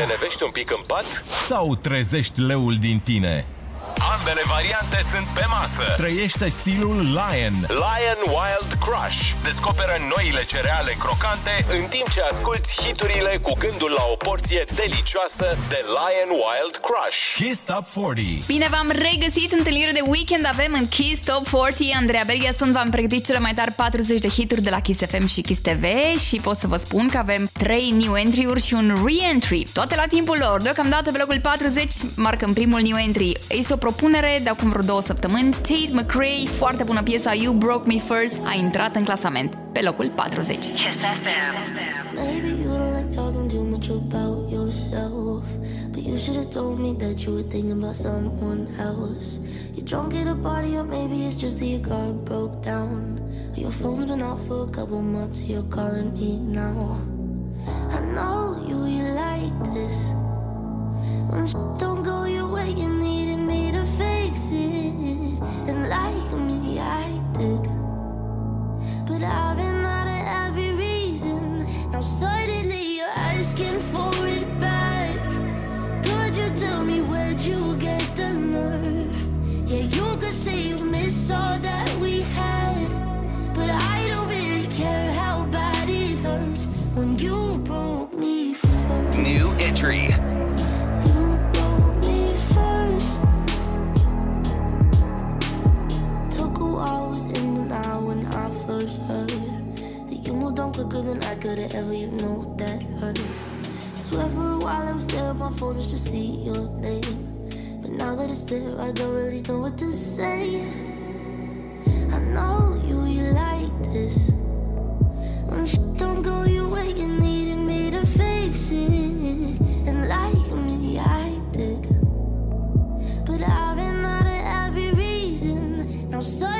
lenevești un pic în pat? Sau trezești leul din tine? Ambele variante sunt pe masă. Trăiește stilul Lion. Lion Wild Crush. Descoperă noile cereale crocante în timp ce asculti hiturile cu gândul la o porție delicioasă de Lion Wild Crush. Kiss Top 40. Bine, v-am regăsit întâlnire de weekend. Avem în Kiss Top 40. Andreea Berghia sunt, v-am pregătit cele mai tari 40 de hituri de la Kiss FM și Kiss TV și pot să vă spun că avem 3 new entry-uri și un re-entry. Toate la timpul lor. Deocamdată pe locul 40 marcăm primul new entry. Este o propunere de acum vreo două săptămâni. Tate McRae, foarte bună piesa You Broke Me First, a intrat în clasament pe locul 40. Kiss FM. Maybe you don't like talking too much about yourself. But you should have told me that you were thinking about someone else. You're drunk at a party, or maybe it's just that your car broke down. Or your phone's been off for a couple months, you're calling me now. I know you, you like this. Don't go your way, you me to fix it. And like me, I. But I've been out of every reason. Now suddenly you're asking for it back. Could you tell me where'd you get the nerve? Yeah, you could say you miss all that we had. But I don't really care how bad it hurts when you broke me. New entry. Quicker than I could have ever. You know that hurt. Swear for a while I was there on my phone just to see your name. But now that it's there, I don't really know what to say. I know you, you like this. When shit don't go your way, you needed me to fix it. And like me, I did. But I've been out of every reason. Now suddenly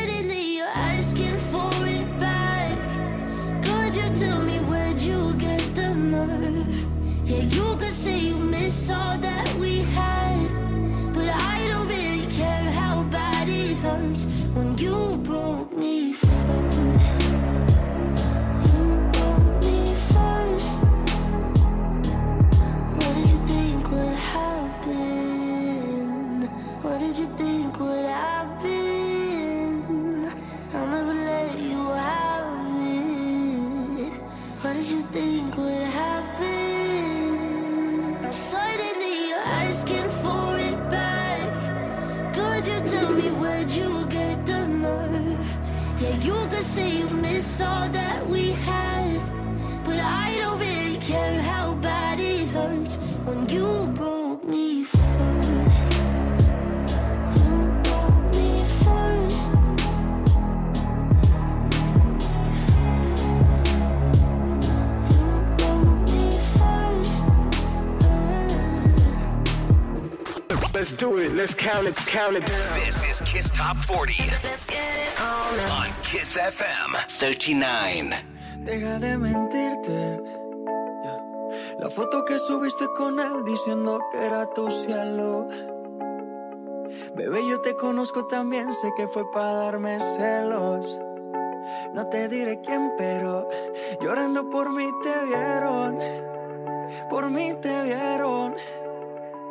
Let's do it. Let's count it. Count it down. This is Kiss Top 40 Let's get it on Kiss FM 39. Deja de mentirte. La foto que subiste con él diciendo que era tu cielo. Bebé, yo te conozco también, sé que fue para darme celos. No te diré quién, pero llorando por mí te vieron. Por mí te vieron.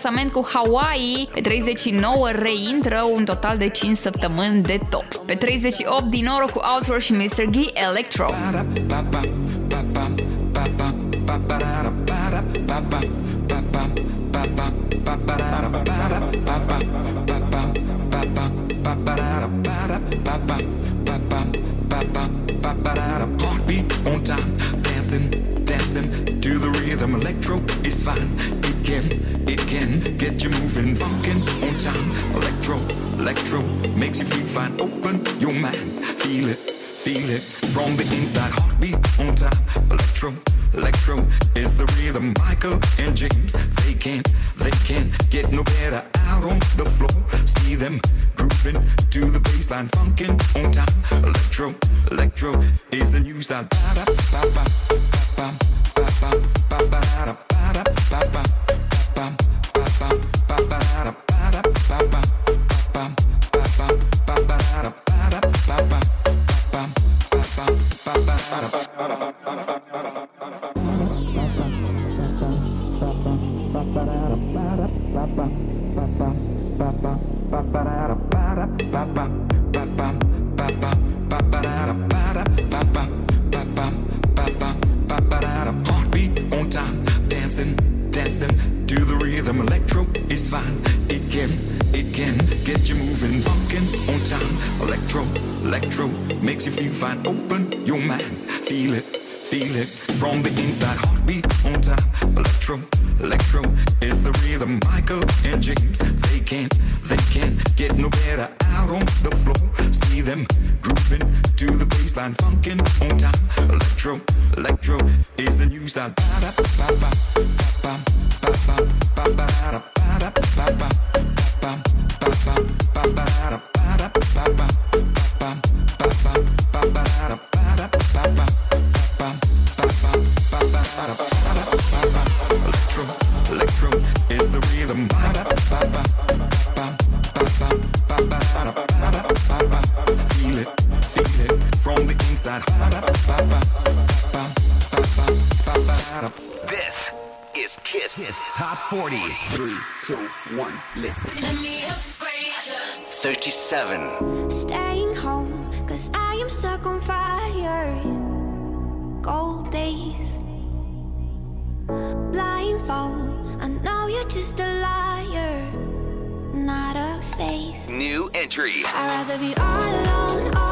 clasament cu Hawaii. Pe 39 reintră un total de 5 săptămâni de top. Pe 38 din oro cu Outro și Mr. G Electro. Ba, ba, ba, Feel it from the inside. Heartbeat on time. Electro, electro is the rhythm. Michael and James, they can't, they can't get no better. Out on the floor, see them grooving to the baseline. Funkin' on time. Electro, electro is the new style. Ba da ba ba ba ba ba ba ba da ba da ba ba ba ba ba ba ba da ba da ba ba. business top 40. Three, two, one, listen. 37. Staying home, cause I am stuck on fire. Cold days. Blindfold, I know you're just a liar. Not a face. New entry. I'd rather be all alone. All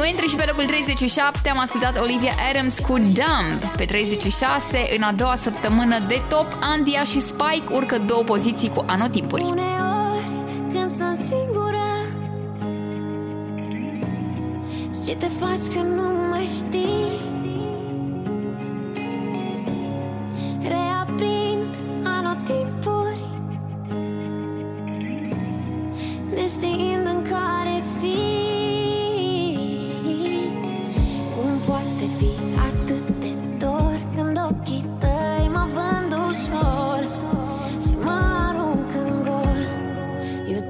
New Entry și pe locul 37 am ascultat Olivia Adams cu Dump. Pe 36, în a doua săptămână de top, Andia și Spike urcă două poziții cu anotimpuri. Uneori, când sunt singură Și te faci că nu mai știi Reaprind anotimpuri Neștiind în care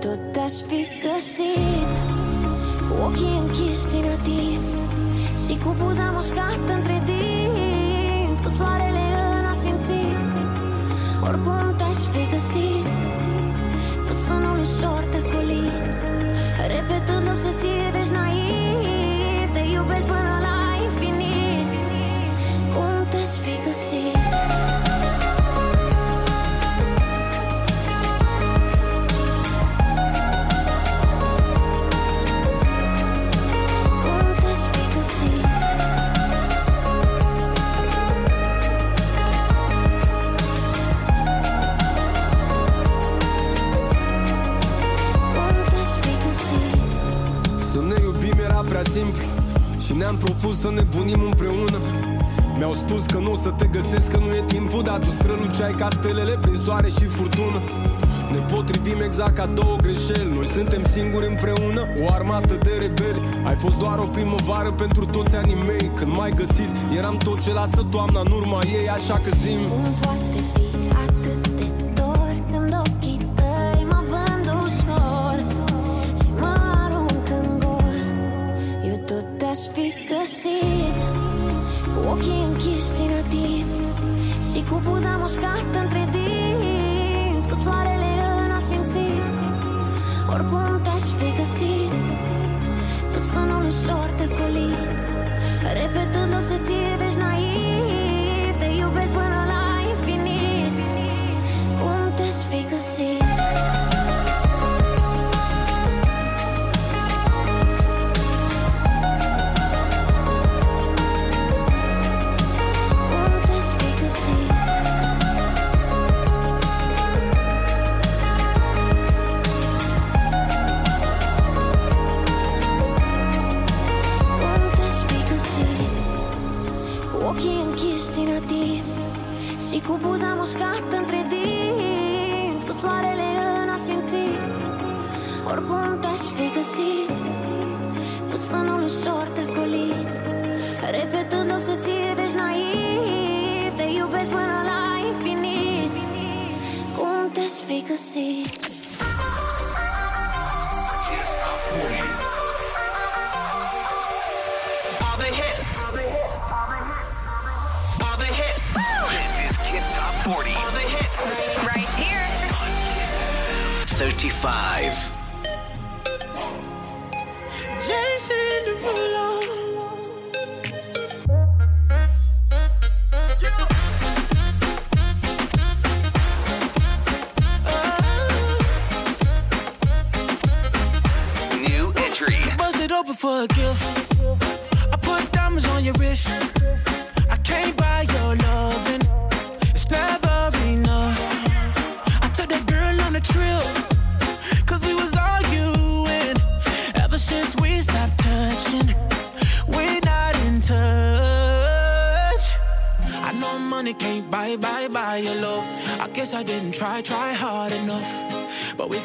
tot aș fi găsit Cu ochii închiși din atins Și cu buza mușcată între dinți Cu soarele în asfințit. Oricum te-aș fi găsit Cu sânul ușor Ne-am propus să ne bunim împreună. Mi-au spus că nu o să te găsesc, că nu e timpul Dar tu străluceai ca stelele prin soare și furtună. Ne potrivim exact ca două greșeli. Noi suntem singuri împreună, o armată de rebeli. Ai fost doar o primăvară pentru toți anii mei. Când m-ai găsit, eram tot ce lasă toamna în urma ei Așa că zim.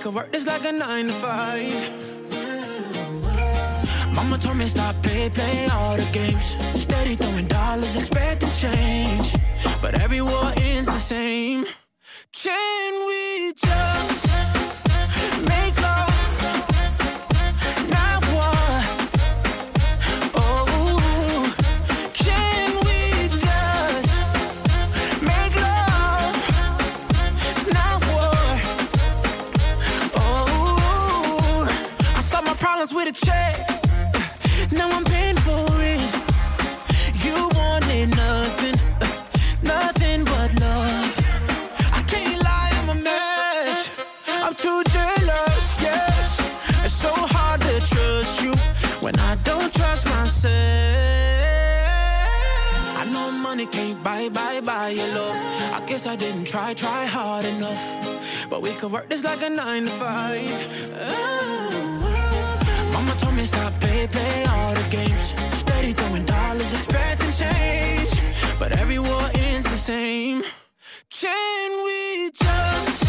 Could work this like a nine to five. Mama told me stop play, play all the games. Saw with a check. Now I'm paying for it. You wanted nothing, nothing but love. I can't lie, I'm a mess. I'm too jealous, yes. It's so hard to trust you when I don't trust myself. I know money can't buy, buy, buy your love. I guess I didn't try, try hard enough. But we could work this like a nine to five. Oh. Told me stop play, play all the games. Steady throwing dollars, expecting change. But every war ends the same. Can we just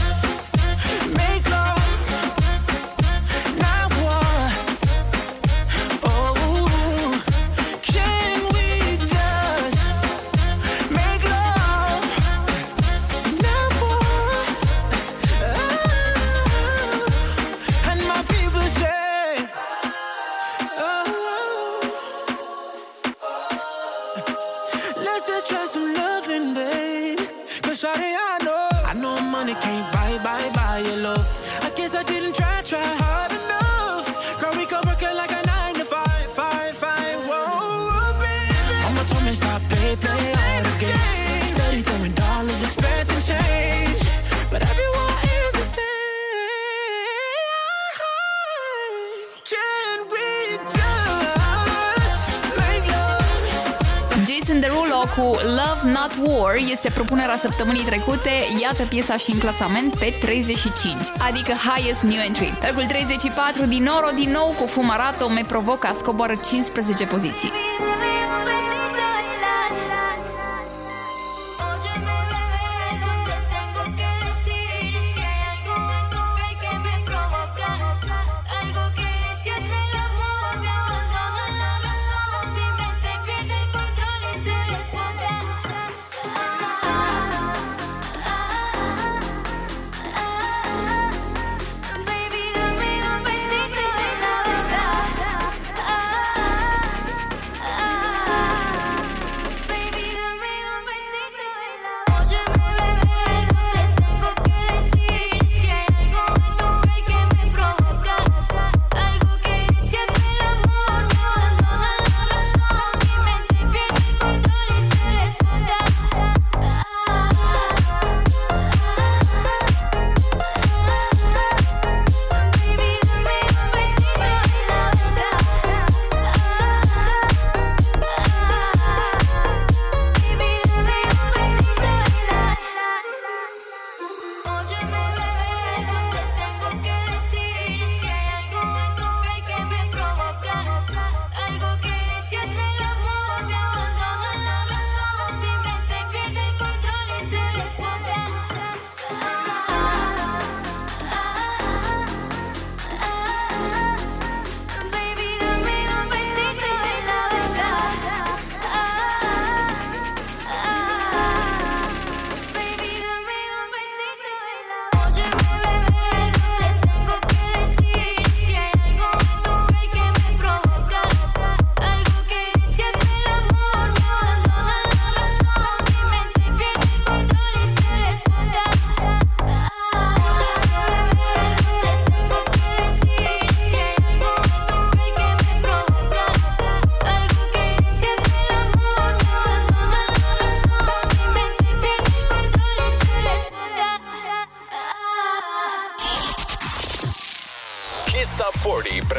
cu Love Not War este propunerea săptămânii trecute. Iată piesa și în clasament pe 35, adică highest new entry. Locul 34 din Noro din nou cu Fumarato me provoca scoboară 15 poziții.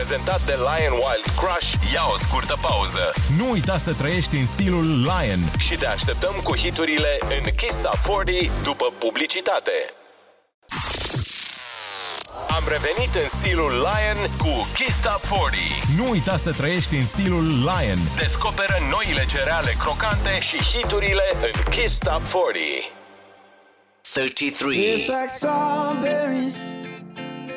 Prezentat de Lion Wild Crush, ia o scurtă pauză. Nu uita să trăiești în stilul Lion. Și te așteptăm cu hiturile în Kiss Top 40 după publicitate. Am revenit în stilul Lion cu Kiss Top 40. Nu uita să trăiești în stilul Lion. Descoperă noile cereale crocante și hiturile în Kiss Top 40. 33. It's like strawberries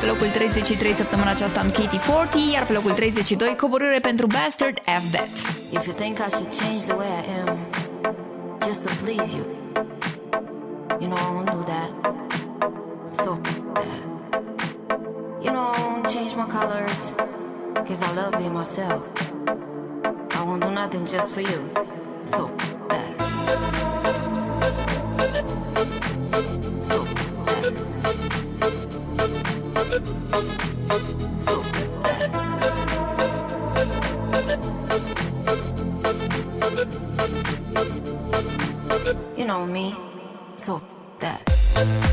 pe locul 33 săptămâna aceasta în Katie 40, iar pe locul 32 coborâre pentru Bastard F That. If you think I should change the way I am just to please you, you know I won't do that. So that. You know I won't change my colors, cause I love being myself. I won't do nothing just for you. So that. You know me, so that.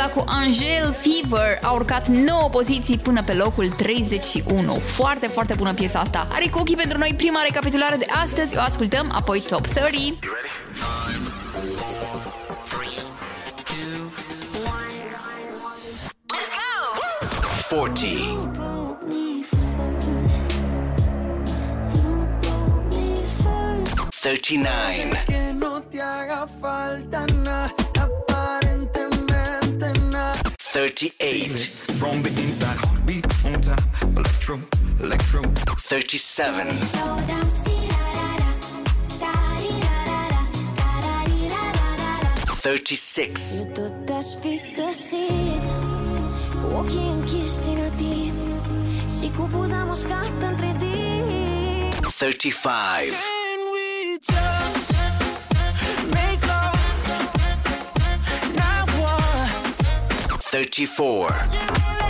Diva cu Angel Fever a urcat 9 poziții până pe locul 31. Foarte, foarte bună piesa asta. Are cu ochii pentru noi prima recapitulare de astăzi, o ascultăm, apoi Top 30. Let's go! 40. Thirty-nine. seven. Thirty-six. Thirty-five. Thirty-four.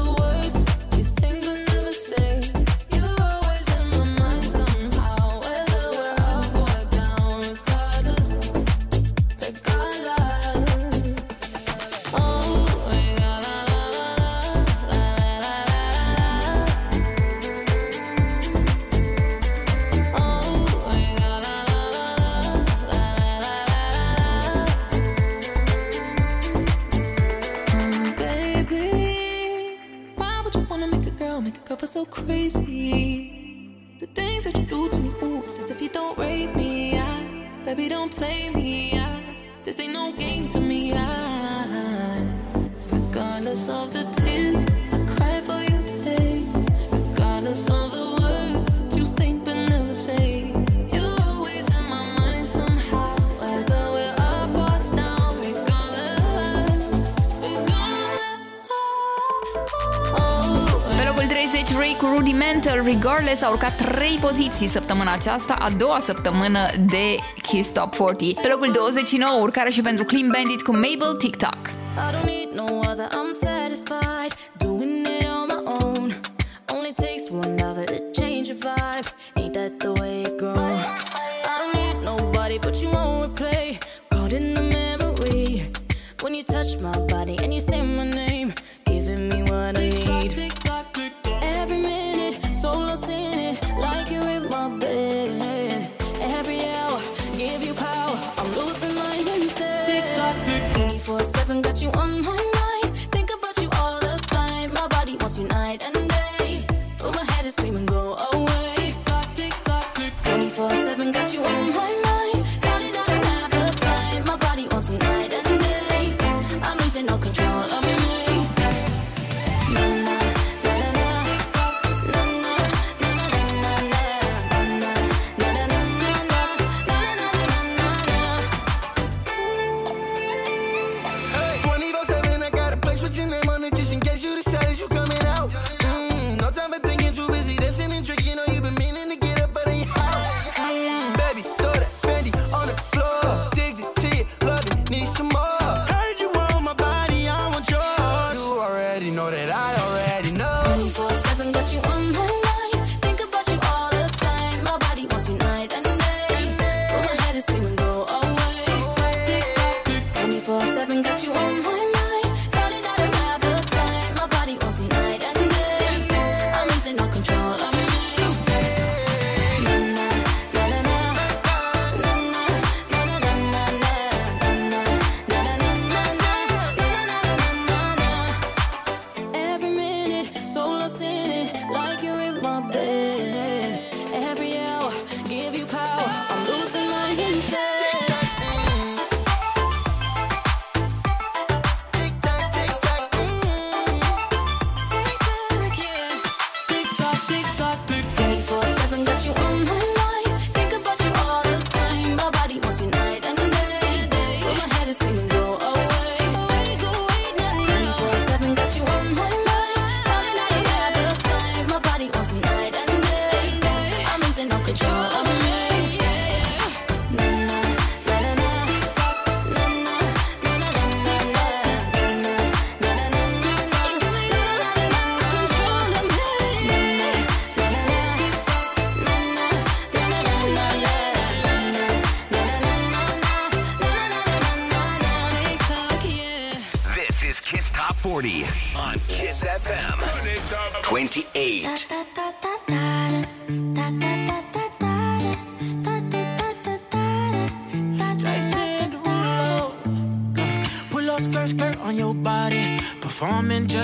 Regardless a urcat 3 poziții săptămâna aceasta, a doua săptămână de Kiss Top 40. Pe locul 29, urcare și pentru Clean Bandit cu Mabel TikTok. I don't need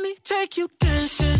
Let me take you dancing.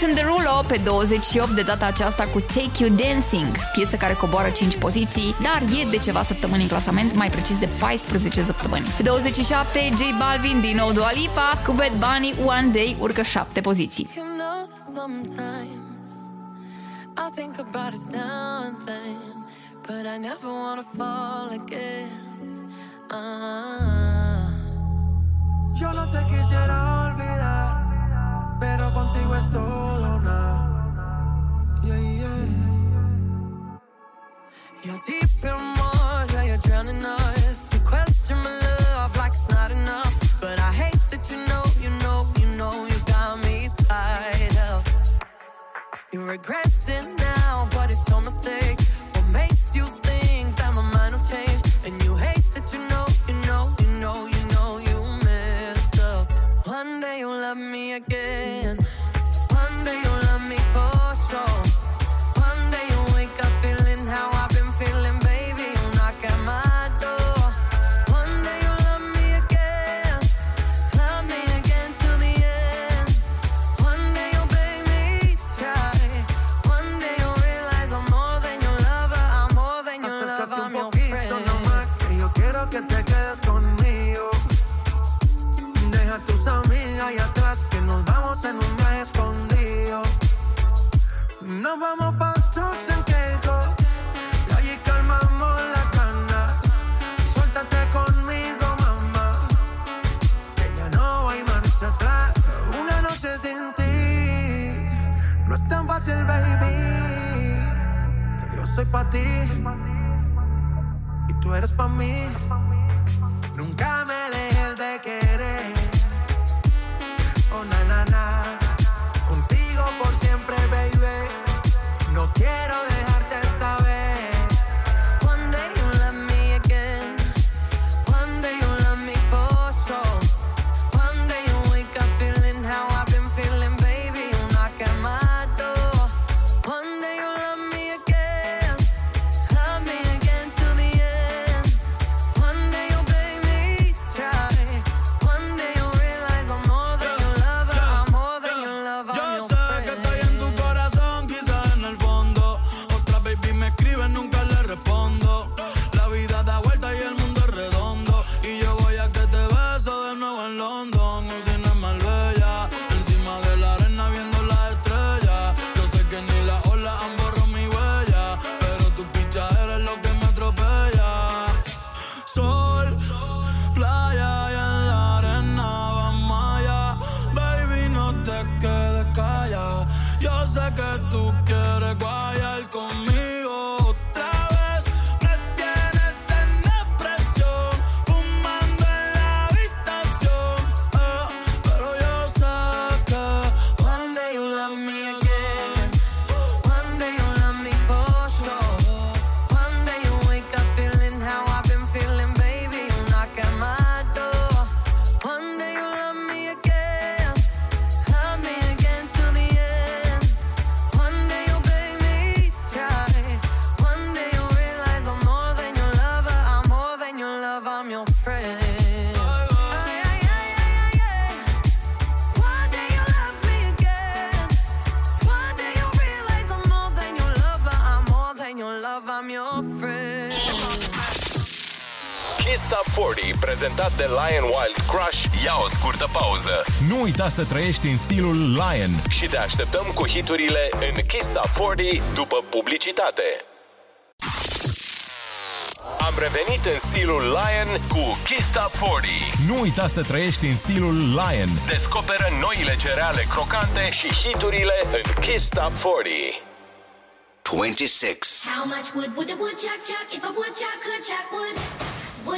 Jason Derulo pe 28 de data aceasta cu Take You Dancing, piesă care coboară 5 poziții, dar e de ceva săptămâni în clasament, mai precis de 14 săptămâni. Pe 27 J Balvin, din nou Dua Lipa, cu Bad Bunny One Day urcă 7 poziții. You know that sometimes I think about us now and then, but I never wanna fall again. Ah. Yo no te quisiera olvidar, pero contigo es todo. Yeah, yeah. You're deep in water, you're drowning us. Prezentat de Lion Wild Crush, ia o scurtă pauză. Nu uita să trăiești în stilul Lion. Și te așteptăm cu hiturile în Kiss Top 40 după publicitate. Am revenit în stilul Lion cu Kiss Top 40. Nu uita să trăiești în stilul Lion. Descoperă noile cereale crocante și hiturile în Kiss Top 40. 26. How much wood would a woodchuck chuck if a woodchuck could chuck wood?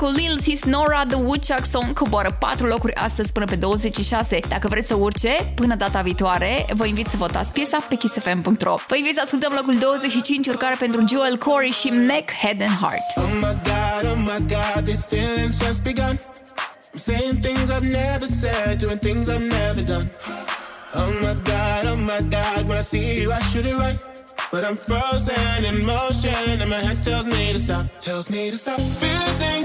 cu Lil Sis Nora The Woodchuck Song coboară 4 locuri astăzi până pe 26. Dacă vreți să urce, până data viitoare, vă invit să votați piesa pe kissfm.ro. Vă invit să ascultăm locul 25, urcare pentru Joel Corey și Mac Head and Heart. Oh my god, oh my god, these feelings just begun. I'm saying things I've never said, doing things I've never done. Oh my god, oh my god, when I see you, I shoot it right. But I'm frozen in motion, and my head tells me to stop, tells me to stop. Feeling,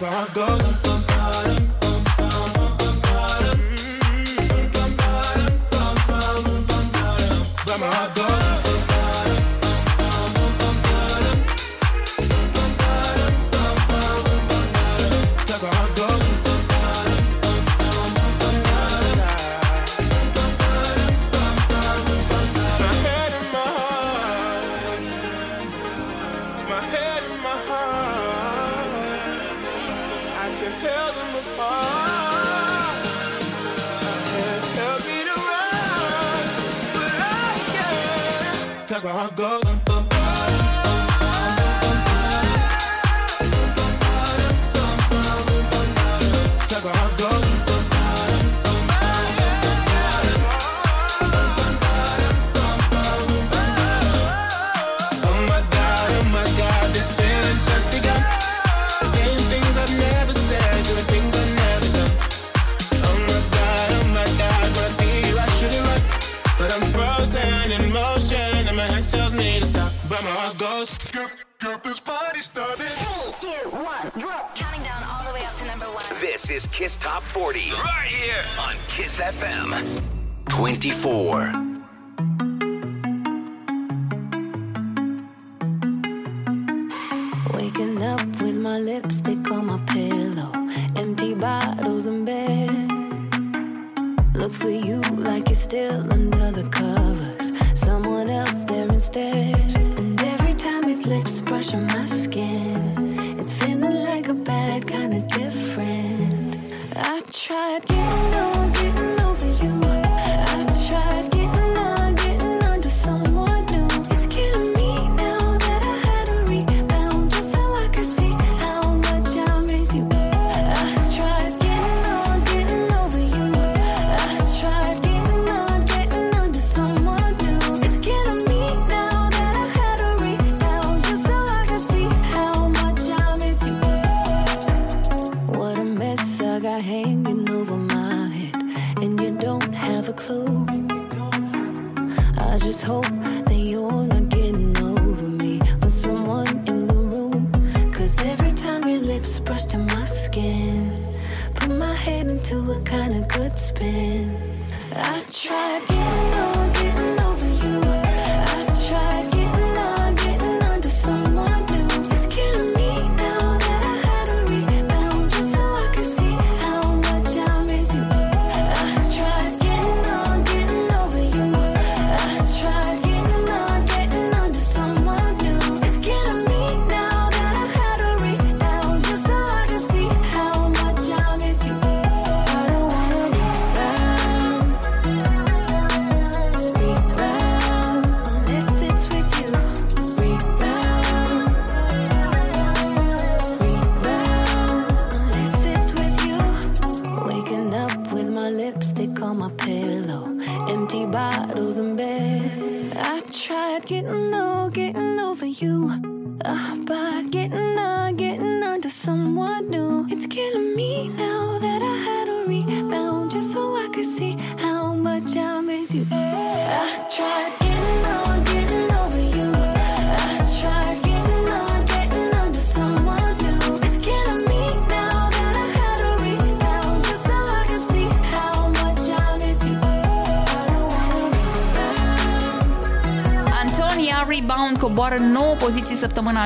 that's how it.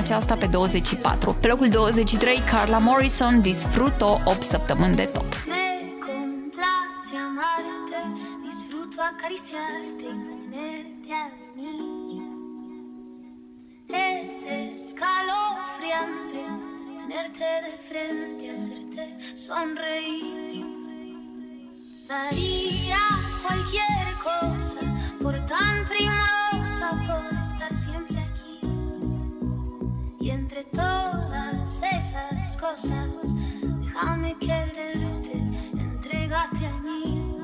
aceasta pe 24. Pe locul 23, Carla Morrison, Disfruto, 8 săptămâni de top. acariciarte tenerte a mí. Es escalofriante tenerte de frente, hacerte sonreír. Daría cualquier cosa por tan primorosa, por estar siempre. Y entre todas esas cosas, déjame quererte, entregate a mí.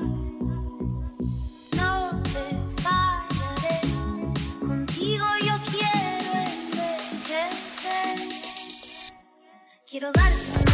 No te fallaré, contigo yo quiero envejecer. Quiero darte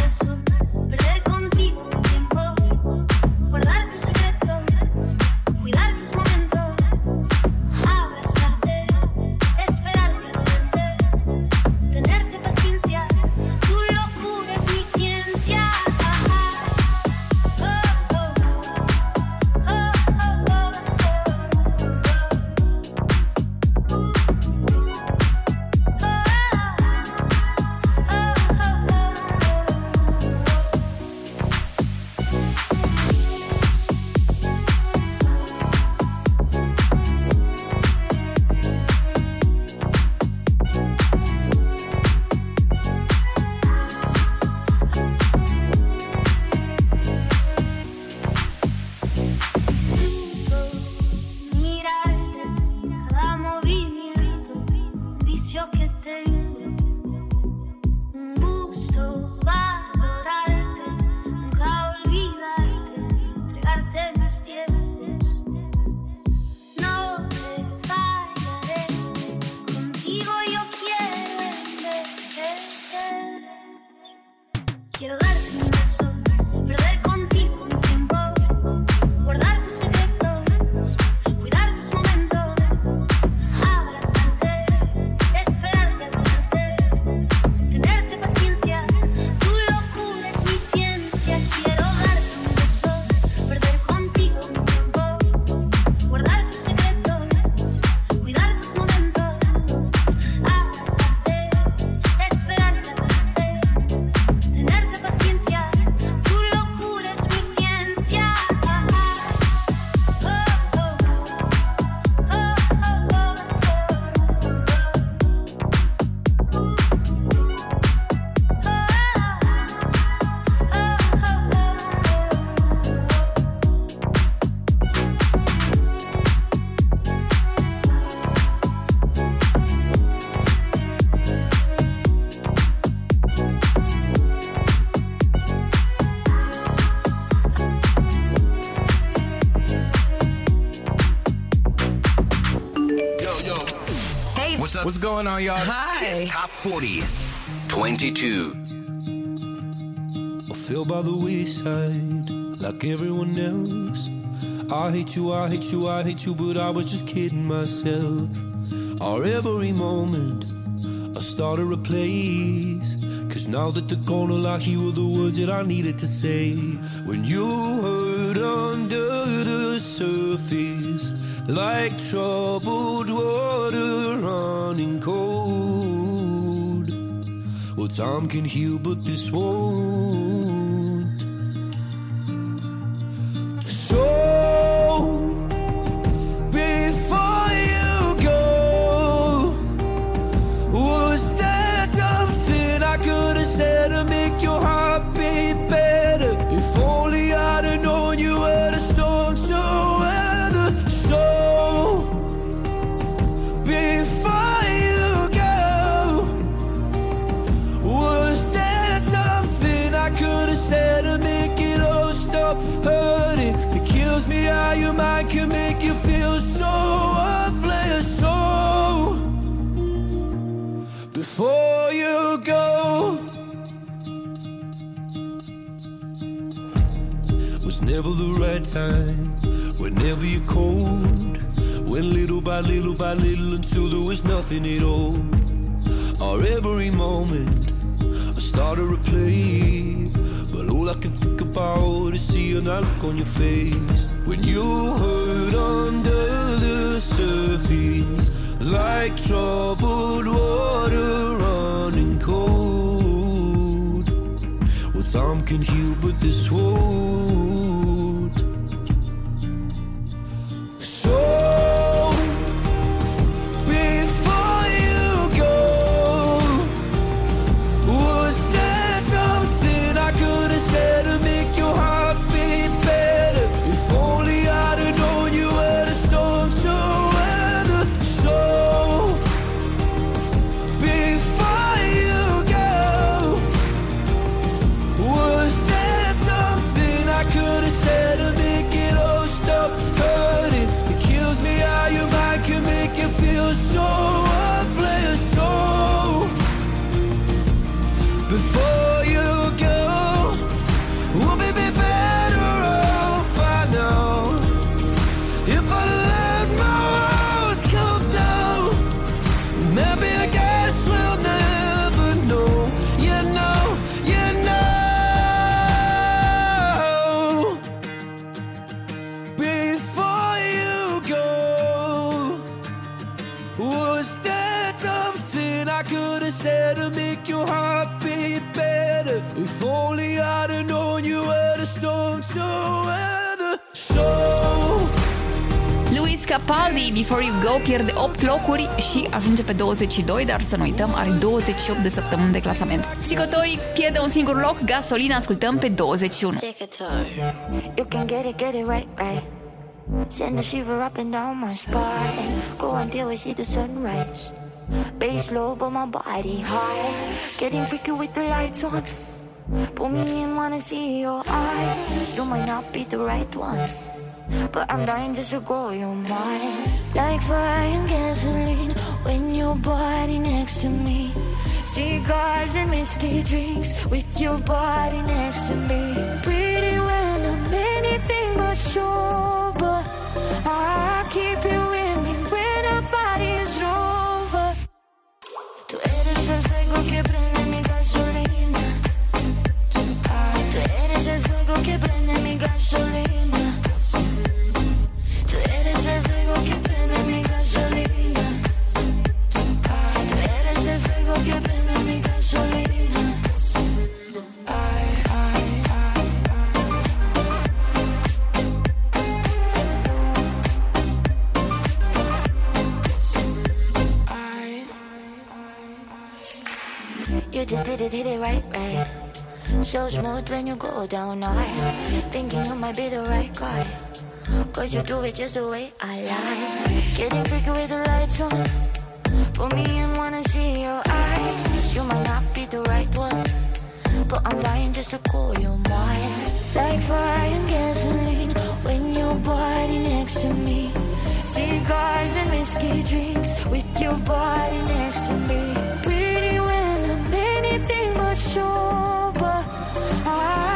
what's going on, y'all? Kiss Top 40. 22. I fell by the wayside like everyone else. I hate you, I hate you, I hate you, but I was just kidding myself. Our every moment, I started a place. Cause now that they're gone, all I hear were the words that I needed to say. When you hurt under the surface, like troubled water Some can heal, but this war Me how your mind can make you feel so worthless. So, before you go, was never the right time. Whenever you're cold, went little by little by little until there was nothing at all. Our every moment, I started to play, but all I can think about is seeing that look on your face when you hurt under the surface, like troubled water running cold. Well, time can heal, but this won't. So. Capaldi, Before You Go, pierde 8 locuri și ajunge pe 22, dar să nu uităm, are 28 de săptămâni de clasament. Psicotoi pierde un singur loc, Gasolina ascultăm pe 21. You can get it, get it right, right. Send a shiver up and down my spine. Go until we see the sunrise. Bass low, but my body high. Getting freaky with the lights on. Pull me in, wanna see your eyes. You might not be the right one. But I'm dying just to go your mind. Like fire and gasoline When your body next to me. Cigars and whiskey drinks With your body next to me. Pretty when I'm anything but sober I keep you with me when our body is over. Tú eres el fuego que prende just hit it, hit it right, right. So smooth when you go down hard. Thinking you might be the right guy. Cause you do it just the way I like. Getting freaky with the lights on. Put me in, wanna see your eyes. You might not be the right one. But I'm dying just to call you mine. Like fire and gasoline. When your body next to me. Cigars and whiskey drinks. With your body next to me. I'm anything but sober. I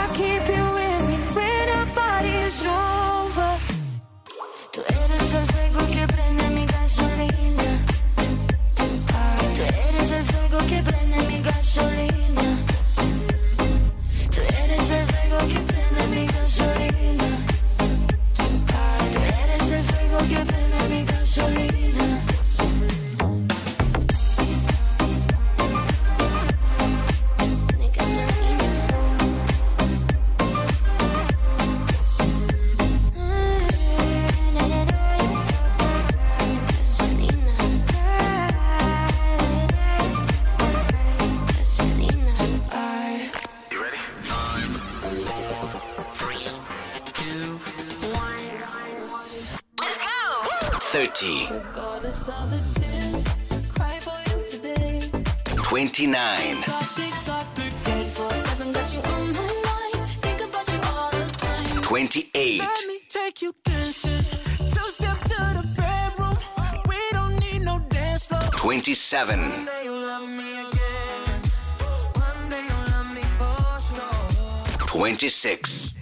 7. Twenty-six.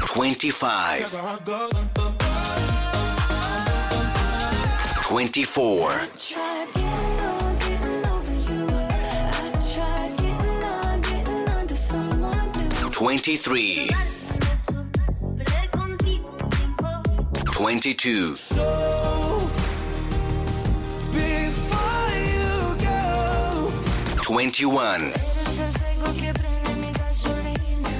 Twenty-five. Twenty-four. Twenty-three. Twenty-two. 21. Eres el fuego que prende mi gasolina.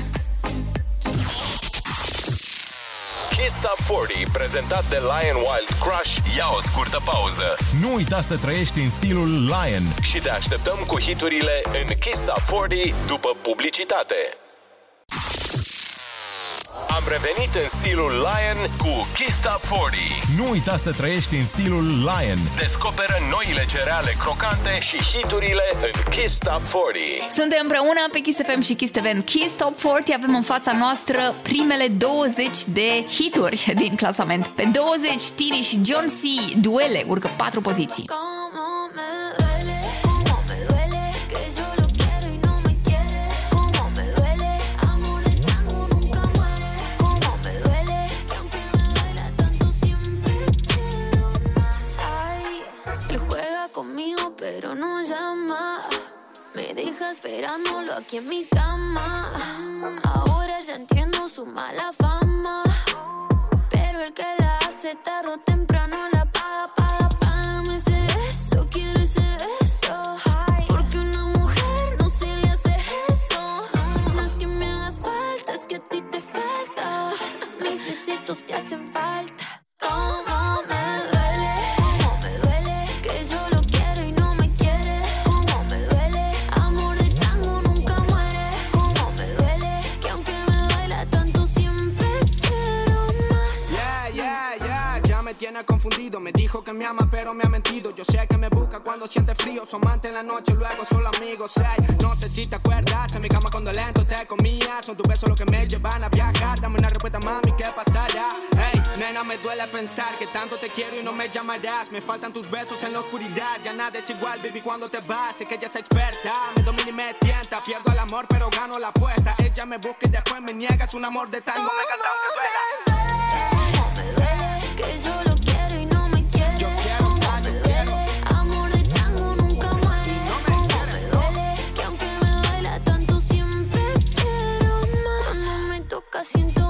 Kiss Top 40, prezentat de Lion Wild Crush, ia o scurtă pauză. Nu uita să trăiești în stilul Lion. Și te așteptăm cu hiturile în Kiss Top 40 după publicitate. Am revenit în stilul Lion cu Kiss Top 40. Nu uita să trăiești în stilul Lion. Descoperă noile cereale crocante și hiturile în Kiss Top 40. Suntem împreună pe Kiss FM și Kiss TV în Kiss Top 40. Avem în fața noastră primele 20 de hituri din clasament. Pe 20, Tini și John C. Duele urcă 4 poziții. Cómo pero no llama. Me deja esperándolo aquí en mi cama. Ahora ya entiendo su mala fama. Pero el que la hace tarde o temprano la paga, paga, págame ese beso, quiero ese beso. Porque una mujer no se le hace eso. No es que me hagas falta, es que a ti te falta. Mis besitos te hacen falta. ¿Cómo me siente frío, su amante en la noche, luego solo amigos. Hey, no sé si te acuerdas, en mi cama cuando lento te comía. Son tus besos los que me llevan a viajar. Dame una respuesta, mami, ¿qué pasará? Hey, nena, me duele pensar que tanto te quiero y no me llamarás. Me faltan tus besos en la oscuridad. Ya nada es igual, baby, cuando te vas. Sé que ella es experta, me domina y me tienta. Pierdo el amor, pero gano la apuesta. Ella me busca y después me niegas un amor de tango. Me encanta aunque Que yo lo Casi en tu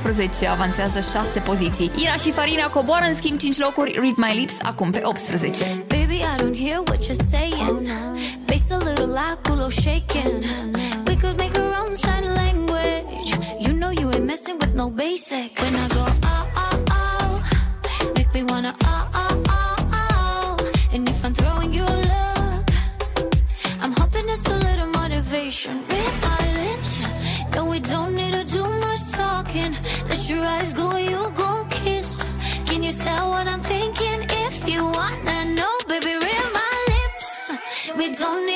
19, avansează 6 poziții. Ira și Farina coboară în schimb 5 locuri, Read My Lips, acum pe 18. Baby, I don't hear what you're saying. Bass a little loud, cool shaking. We could make our own sign language. You know you ain't messing with no basic. we don't need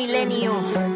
millennium.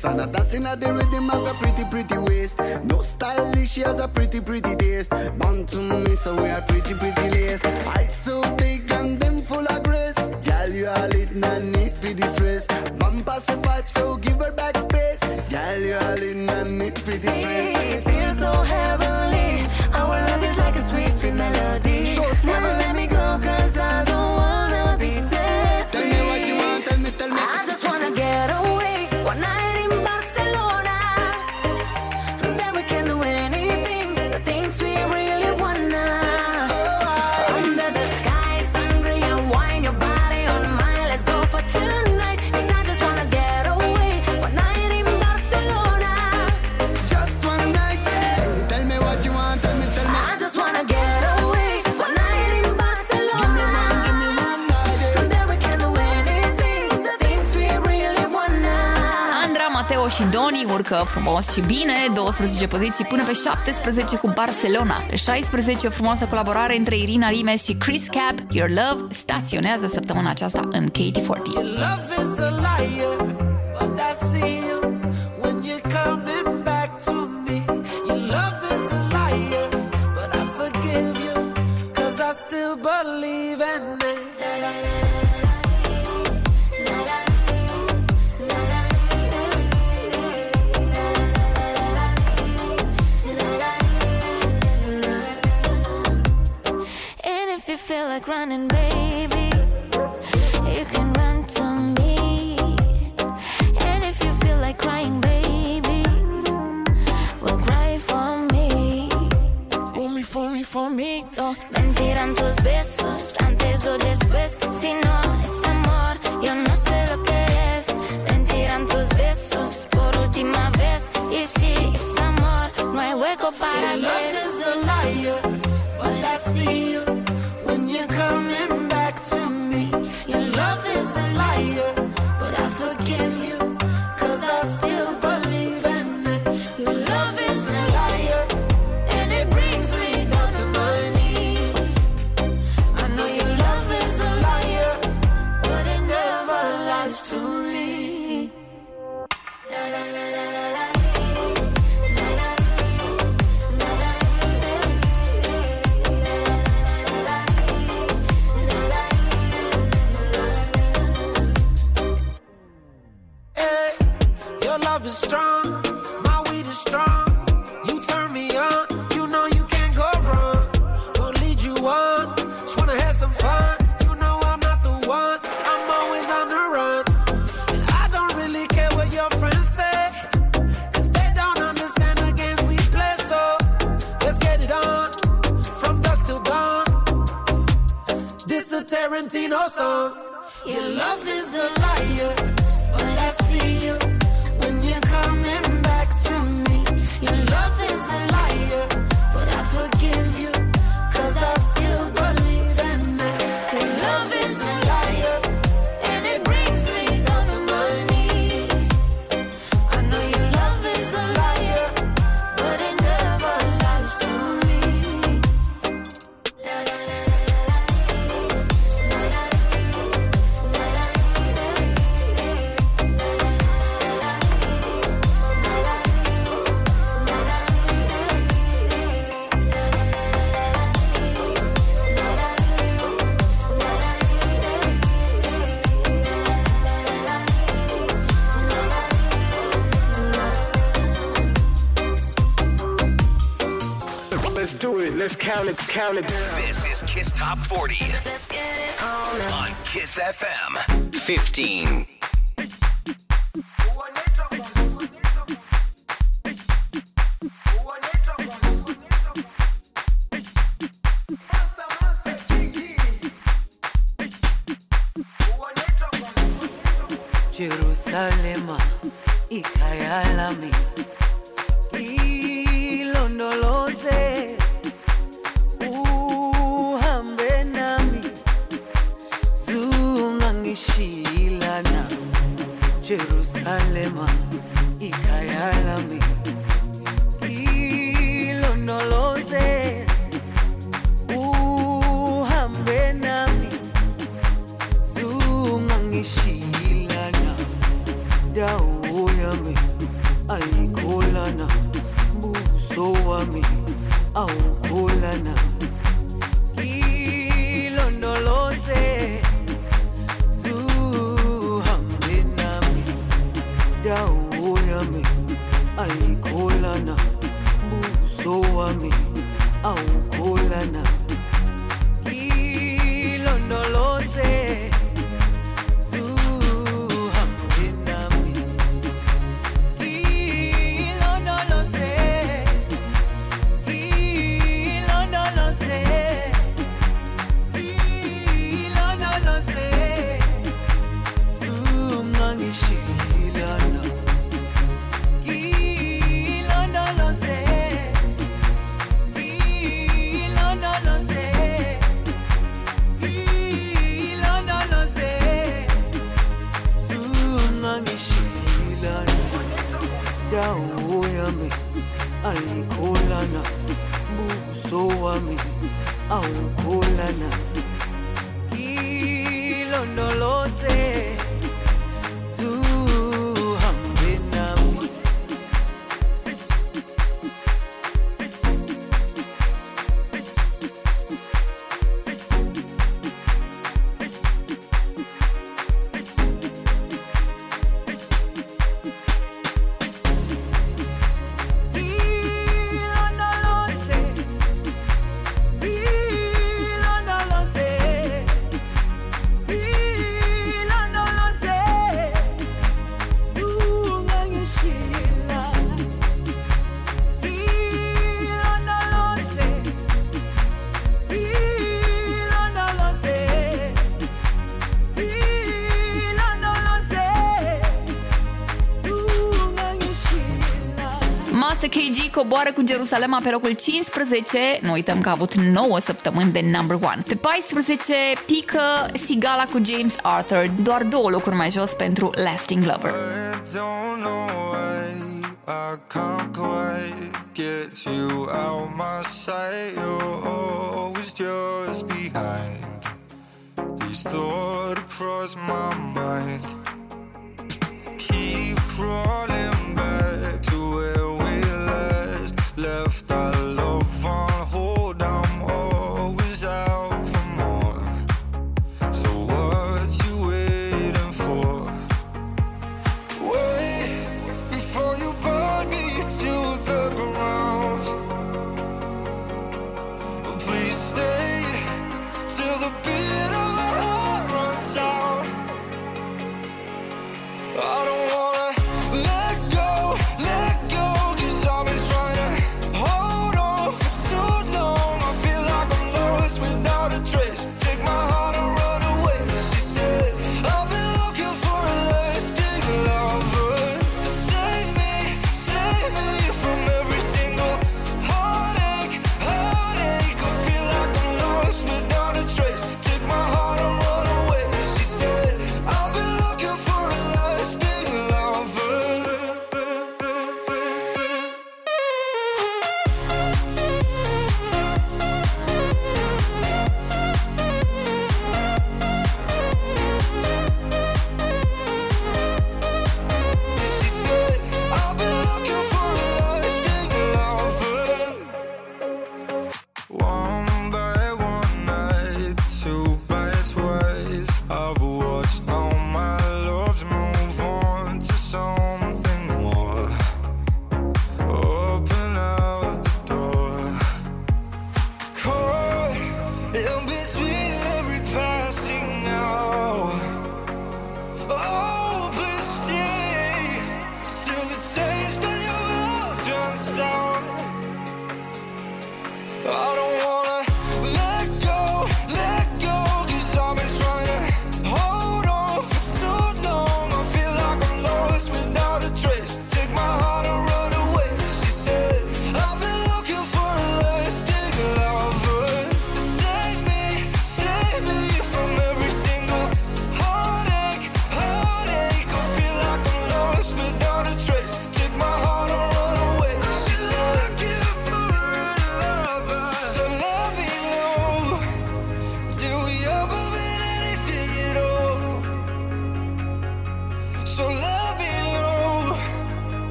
waist. And a dancing at the rhythm has a pretty, pretty waist. No stylish, she has a pretty, pretty taste. Bound to me, so we are pretty, pretty laced. I so big and them full of grace. Girl, you are lit, no need for distress. Bumper so fat, so give her back space. Girl, you are lit, no need for distress. It feels so heavenly. ridică frumos și bine, 12 poziții până pe 17 cu Barcelona. Pe 16 o frumoasă colaborare între Irina Rimes și Chris Cab, Your Love, staționează săptămâna aceasta în KT40. running back. it, count it down. This is Kiss Top 40 on Kiss FM 15. coboară cu Jerusalema pe locul 15, nu uităm că a avut 9 săptămâni de number 1. Pe 14 pică Sigala cu James Arthur, doar două locuri mai jos pentru Lasting Lover. I can't quite get you out my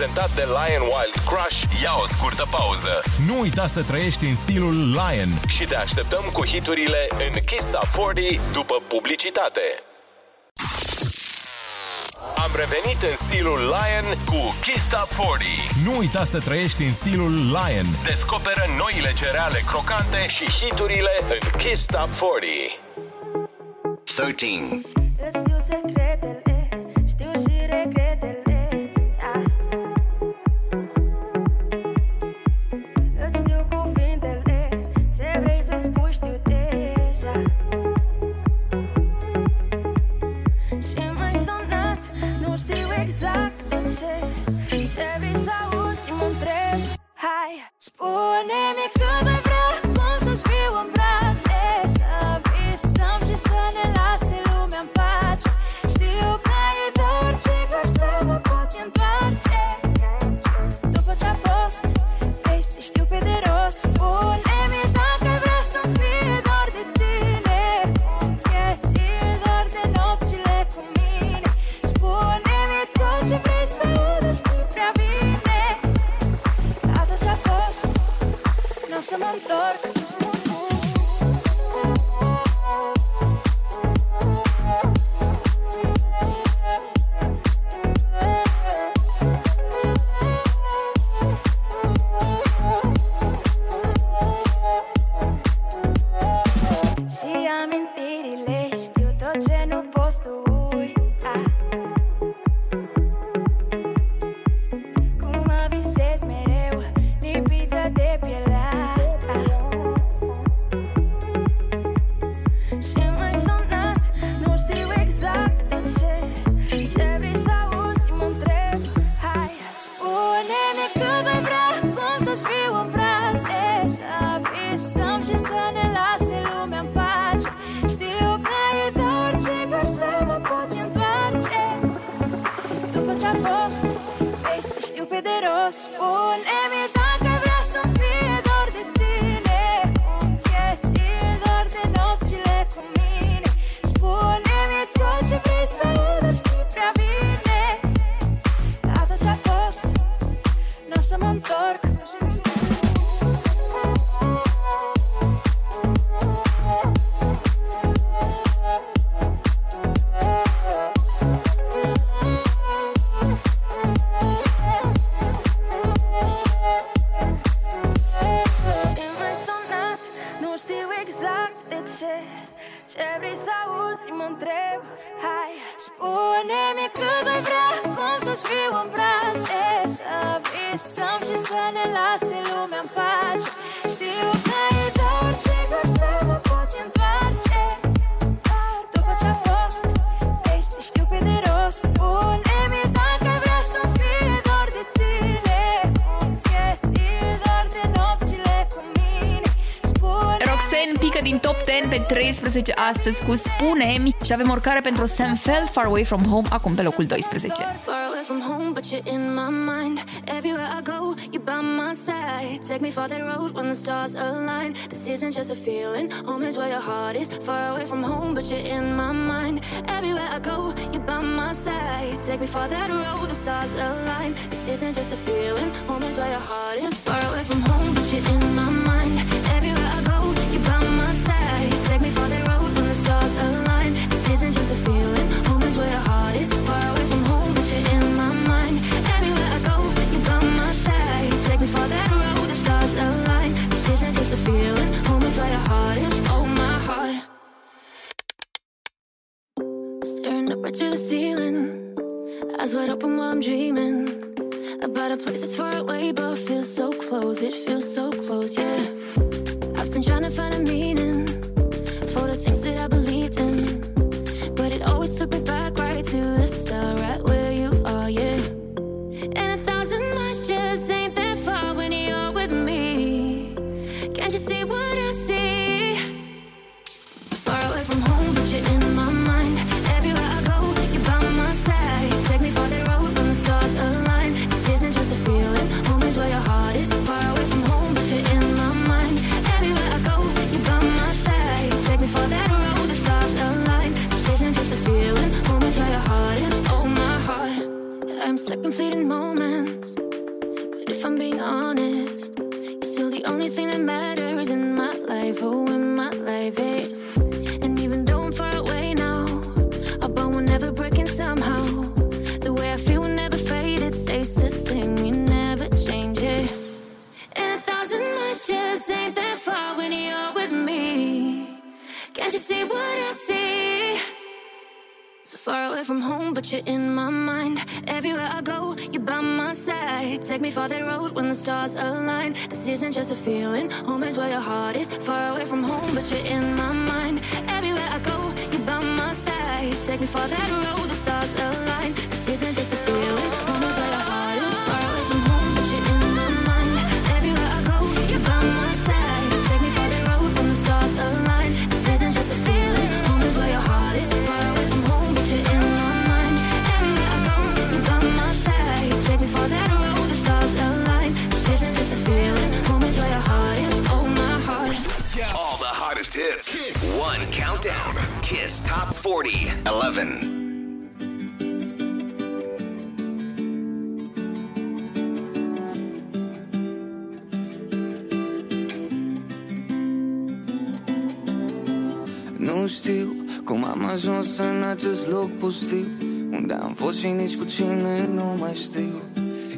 prezentat de Lion Wild Crush, ia o scurtă pauză. Nu uita să trăiești în stilul Lion și te așteptăm cu hiturile în Kista Top 40 după publicitate. Am revenit în stilul Lion cu Kista Top 40. Nu uita să trăiești în stilul Lion. Descoperă noile cereale crocante și hiturile în Kista Top 40. 13. astăzi cu Spune-mi și avem oricare pentru Sam Fell Far Away From Home acum pe locul 12. Take me for that road, the stars align. This isn't just a feeling. Home is where your heart is. Far away from home, but you're in my mind. This isn't just a feeling. Home is where your heart is. Far away from home, but you're in my mind. Everywhere I go, you're by my side. Take me for that road. 40 11. Nu știu cum am ajuns în acest loc pustiu. Unde am fost și nici cu cine nu mai știu.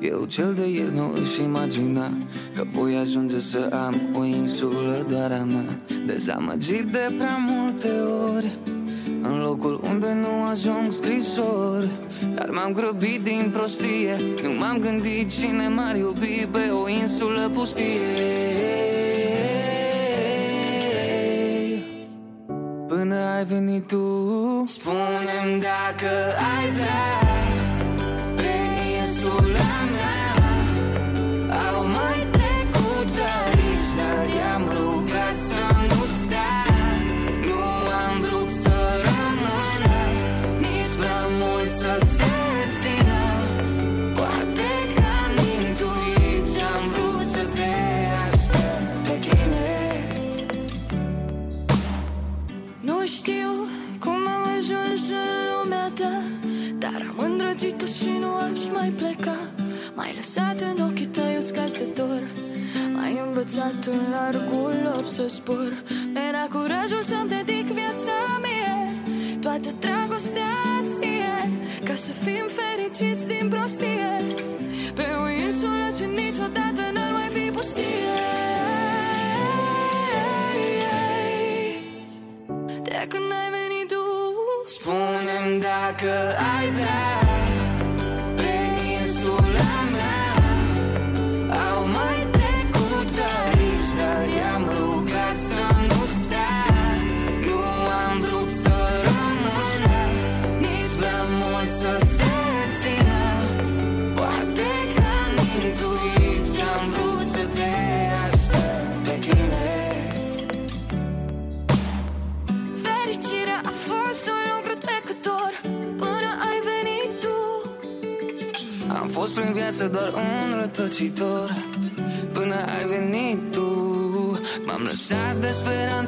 Eu cel de ieri nu își imagina Că voi ajunge să am o insulă doar a mea. Dezamăgit de prea multe ori ajung scrisor Dar m-am grăbit din prostie. Nu m-am gândit cine m-ar iubi pe o insulă pustie.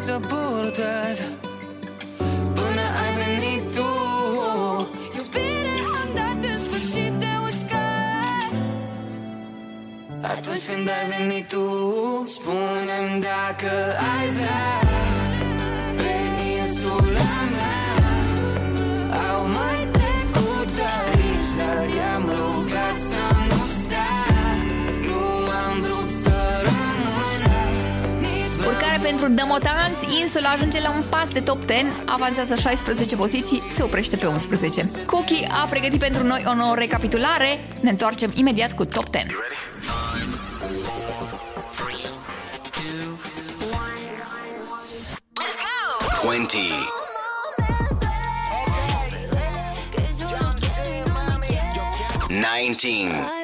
invincible pentru Dămotanți, Insul ajunge la un pas de top 10, avansează 16 poziții, se oprește pe 11. Cookie a pregătit pentru noi o nouă recapitulare, ne întoarcem imediat cu top 10. Let's go! 20. Nineteen.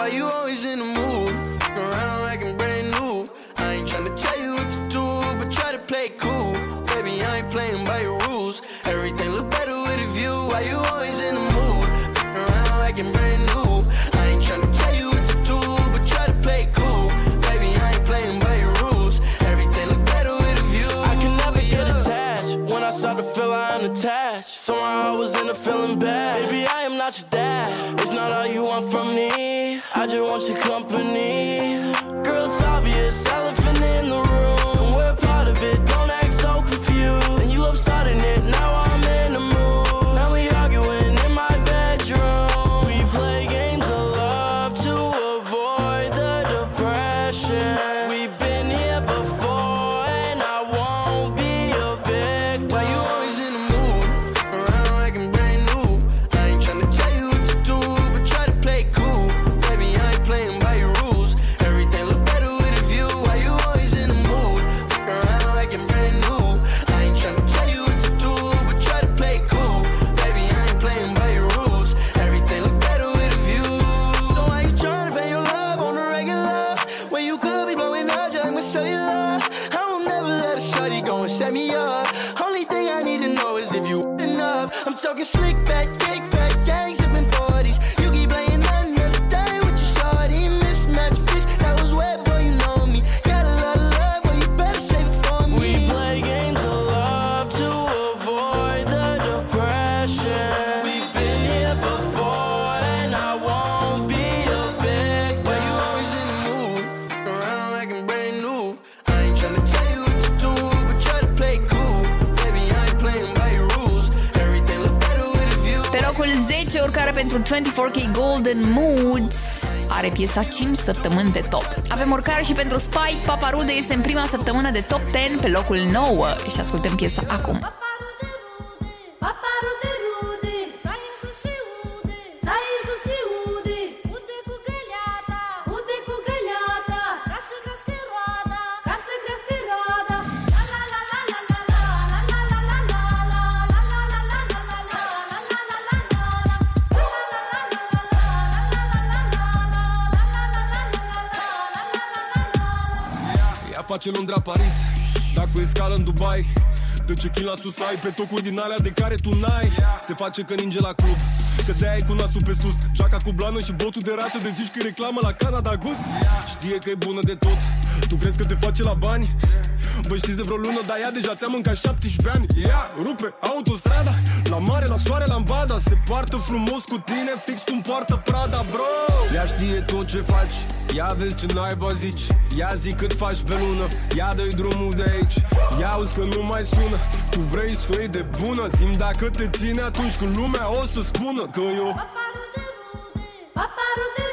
Why you always in the mood? Around like I'm brand new. I ain't tryna tell you what to do, but try to play cool. Baby, I ain't playing by your rules. Everything look better with a view. Why you always in the mood? Around like I'm brand new. I ain't tryna tell you what to do, but try to play cool. Baby, I ain't playing by your rules. Everything look better with a view. I can never get attached. When I start to feel I unattached. Somehow I was in a feeling bad. Baby, I am not your dad. It's not all you want from once you come pentru 24K Golden Moods. Are piesa 5 săptămâni de top. Avem urcare și pentru Spike. Paparude este în prima săptămână de top 10 pe locul 9 și ascultăm piesa acum. Paparude face Londra Paris. Dacă e scală în Dubai Dă ce chin la sus ai? Pe tocuri din alea de care tu n-ai. Se face că ninge la club Că de-aia e cu nasul pe sus. Jaca cu blană și botul de rață De zici că e reclamă la Canada Gus Știe că e bună de tot Tu crezi că te face la bani? Vă știți de vreo lună, dar ea deja ți-a mâncat 17 ani. Ea rupe autostrada La mare, la soare, la ambada. Se poartă frumos cu tine, fix cum poartă Prada, bro. Ea știe tot ce faci Ia vezi ce naiba zici. Ia zi cât faci pe lună. Ia dă drumul de aici. Ia auzi că nu mai sună. Tu vrei să o iei de bună? Zim dacă te ține atunci când lumea o să spună Că eu Paparude rude,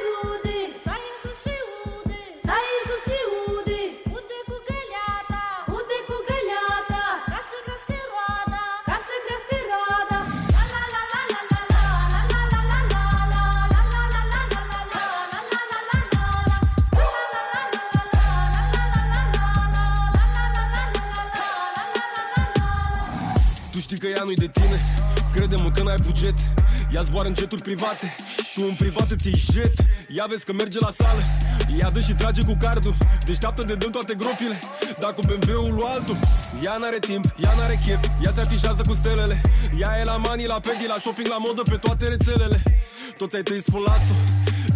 ea nu-i de tine. Crede-mă că n-ai buget. Ea zboară în jeturi private. Tu în privat îți iei jet. Ia vezi că merge la sală. Ea dă și trage cu cardul. Deșteaptă de dăm toate gropile. Dar cu BMW-ul lui altul. Ea n-are timp, ea n-are chef. Ea se afișează cu stelele. Ea e la mani, la pedi, la shopping, la modă Pe toate rețelele. Toți ai tăi spun lasă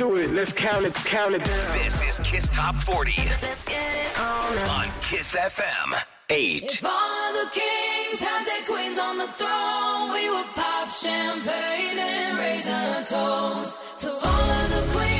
do it. Let's count it, count it down. This is Kiss Top 40 Let's get it on On Kiss FM 8. If all of the kings had their queens on the throne, we would pop champagne and raise a toast to all of the queens.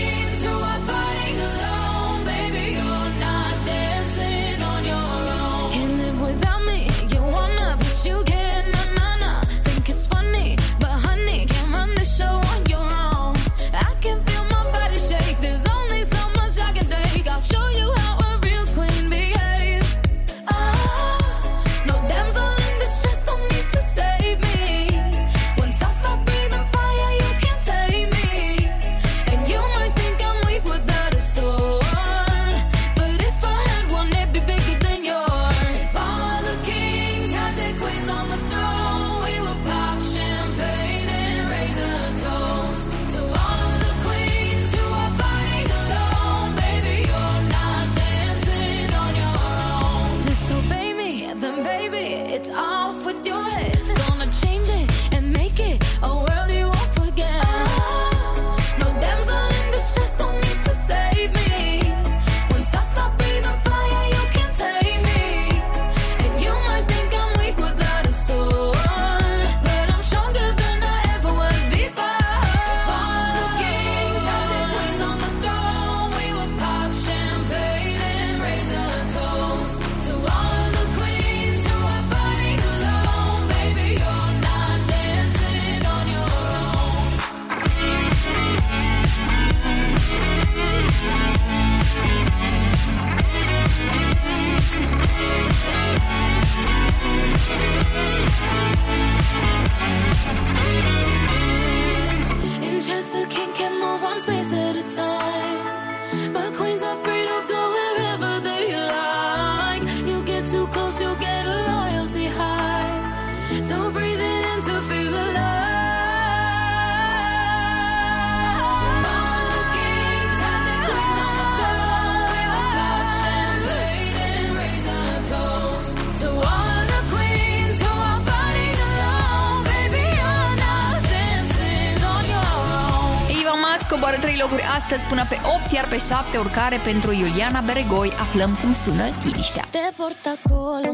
7 urcare pentru Iuliana Beregoi, aflăm cum sună liniștea. Te port acolo,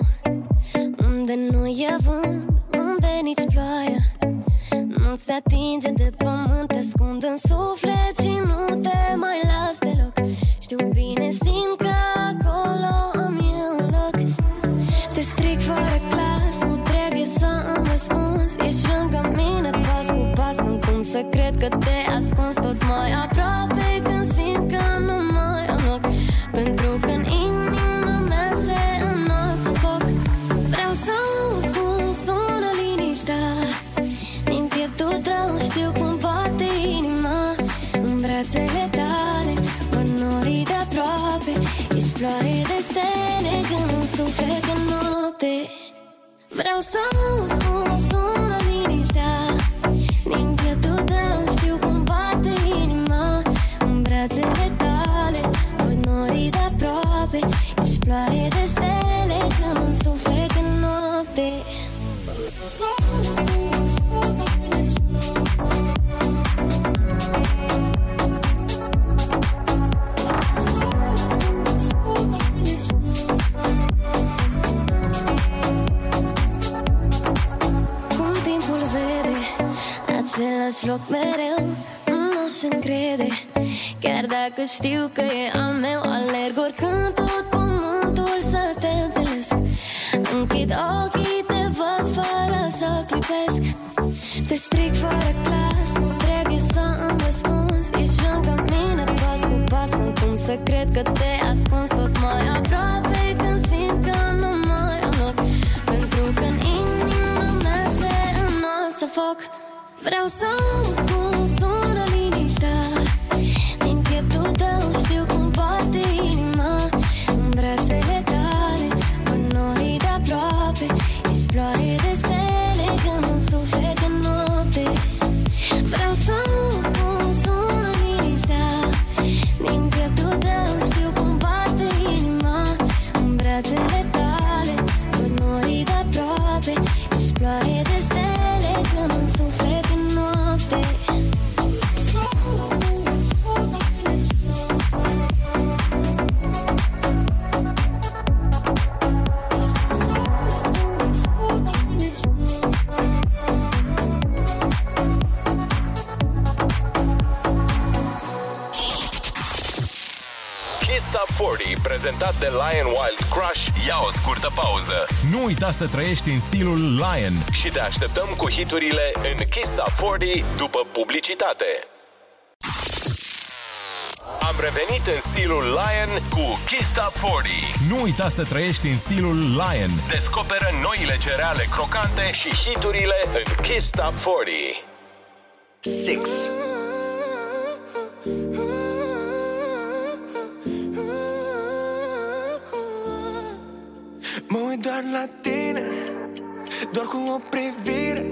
unde nu e vânt, unde nici ploaie, nu se atinge de pământ, te ascund în suflet și nu te mai las deloc. Știu bine, simt că acolo am eu un loc. Te stric fără clas, nu trebuie să îmi răspunzi, ești lângă mine pas cu pas, nu cum să cred că te ascunzi tot mai am So. loc mereu Nu m-aș încrede. Chiar dacă știu că e al meu prezentat de Lion Wild Crush, ia o scurtă pauză. Nu uita să trăiești în stilul Lion. Și te așteptăm cu hiturile în Kiss Top 40 după publicitate. Am revenit în stilul Lion cu Kiss Top 40. Nu uita să trăiești în stilul Lion. Descoperă noile cereale crocante și hiturile în Kiss Top 40. La tine Doar cu o privire.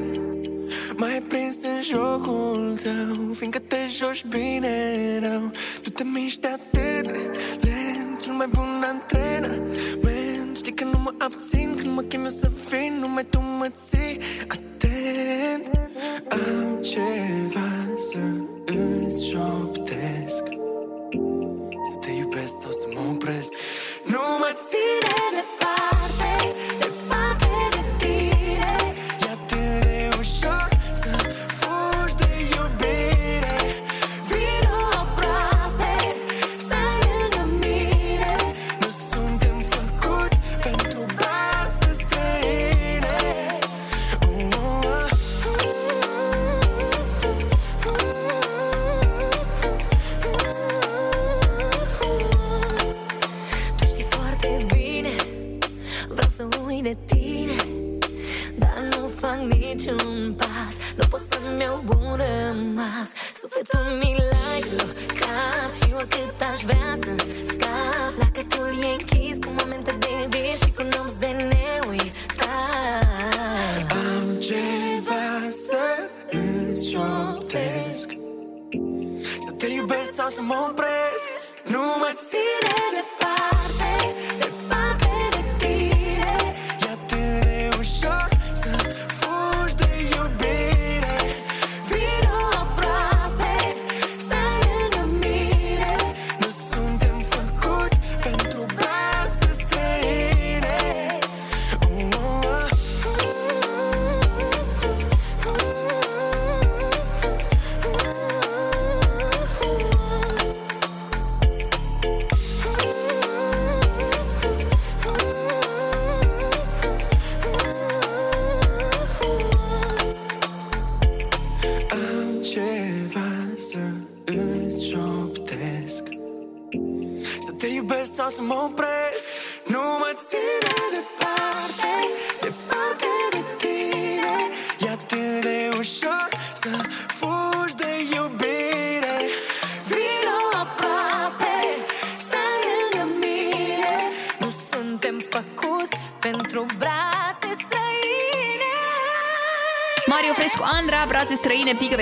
M-ai prins în jocul tău Fiindcă te joci bine rău. Tu te miști atât de lent Cel mai bun antrenament Știi că nu mă abțin Când mă chem eu să vin Numai tu mă ții atent. Am ceva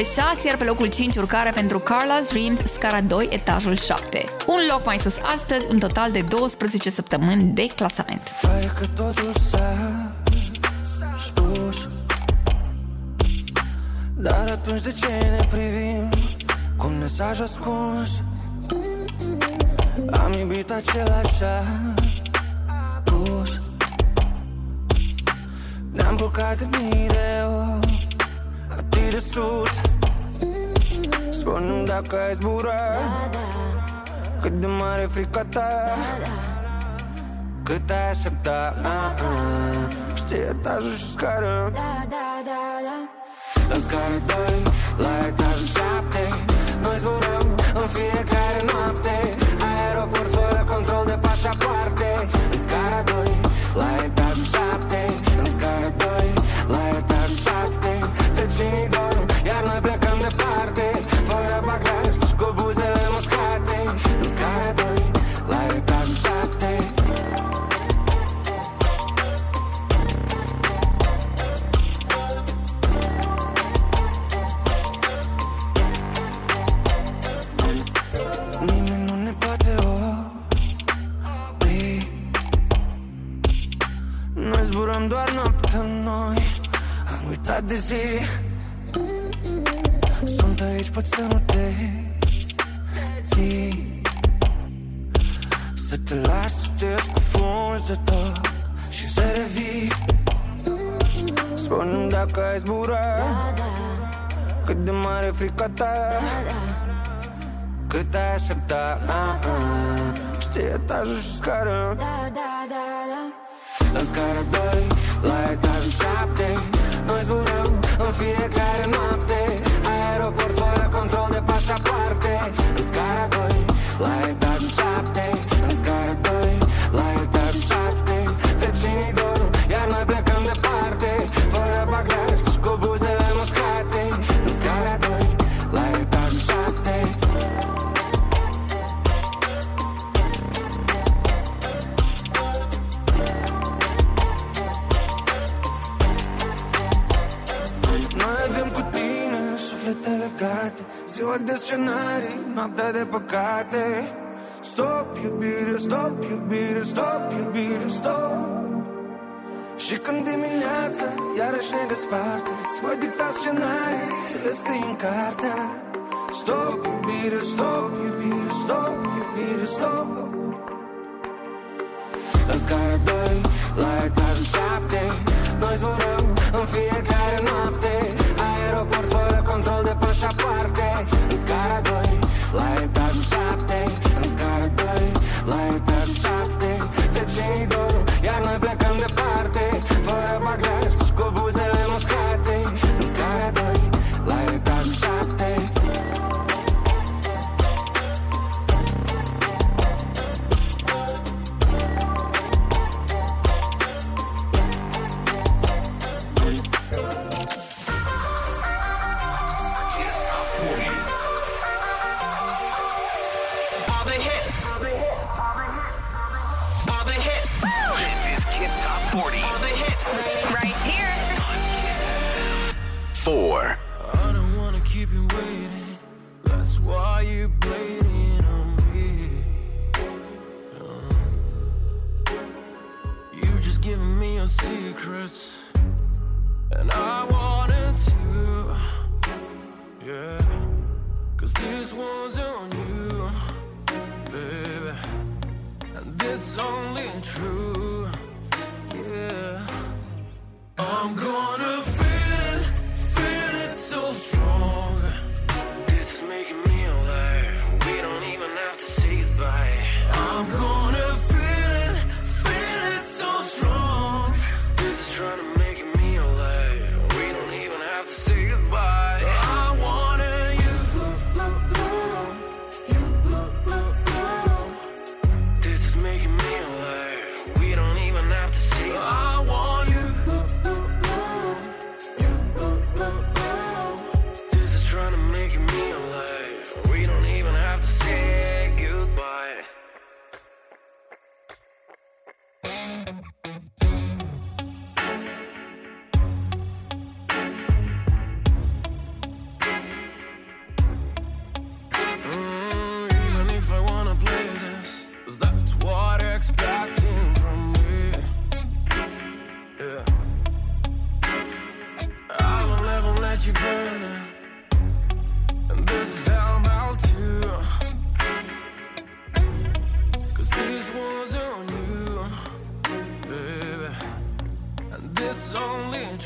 pe 6, iar pe locul 5 urcare pentru Carla's Dreams, scara 2, etajul 7. Un loc mai sus astăzi, un total de 12 săptămâni de clasament. Pare că totul s-a spus Dar atunci de ce ne privim cu un mesaj ascuns? Am iubit același ta cât ai aștepta? Ah, ah. Știi etajul și scară de zi. Sunt aici, pot să nu te ții. Să te las să te scufunzi de tot Și să revii. Spune-mi dacă ai zbura Cât de mare frica ta. Cât ai aștepta. Știi etajul și scară. confía, cara, no te pasionare, noaptea de păcate. Stop iubire, stop iubire, stop iubire, stop. Și când dimineața iarăși ne desparte Îți voi dicta scenarii, să le scrii în cartea Stop iubire, stop iubire, stop iubire, stop. În scara 2, la etajul 7 Noi zburăm în fiecare noapte. de pașapoarte În scara 2, la etajul 7 În scara 2, la etajul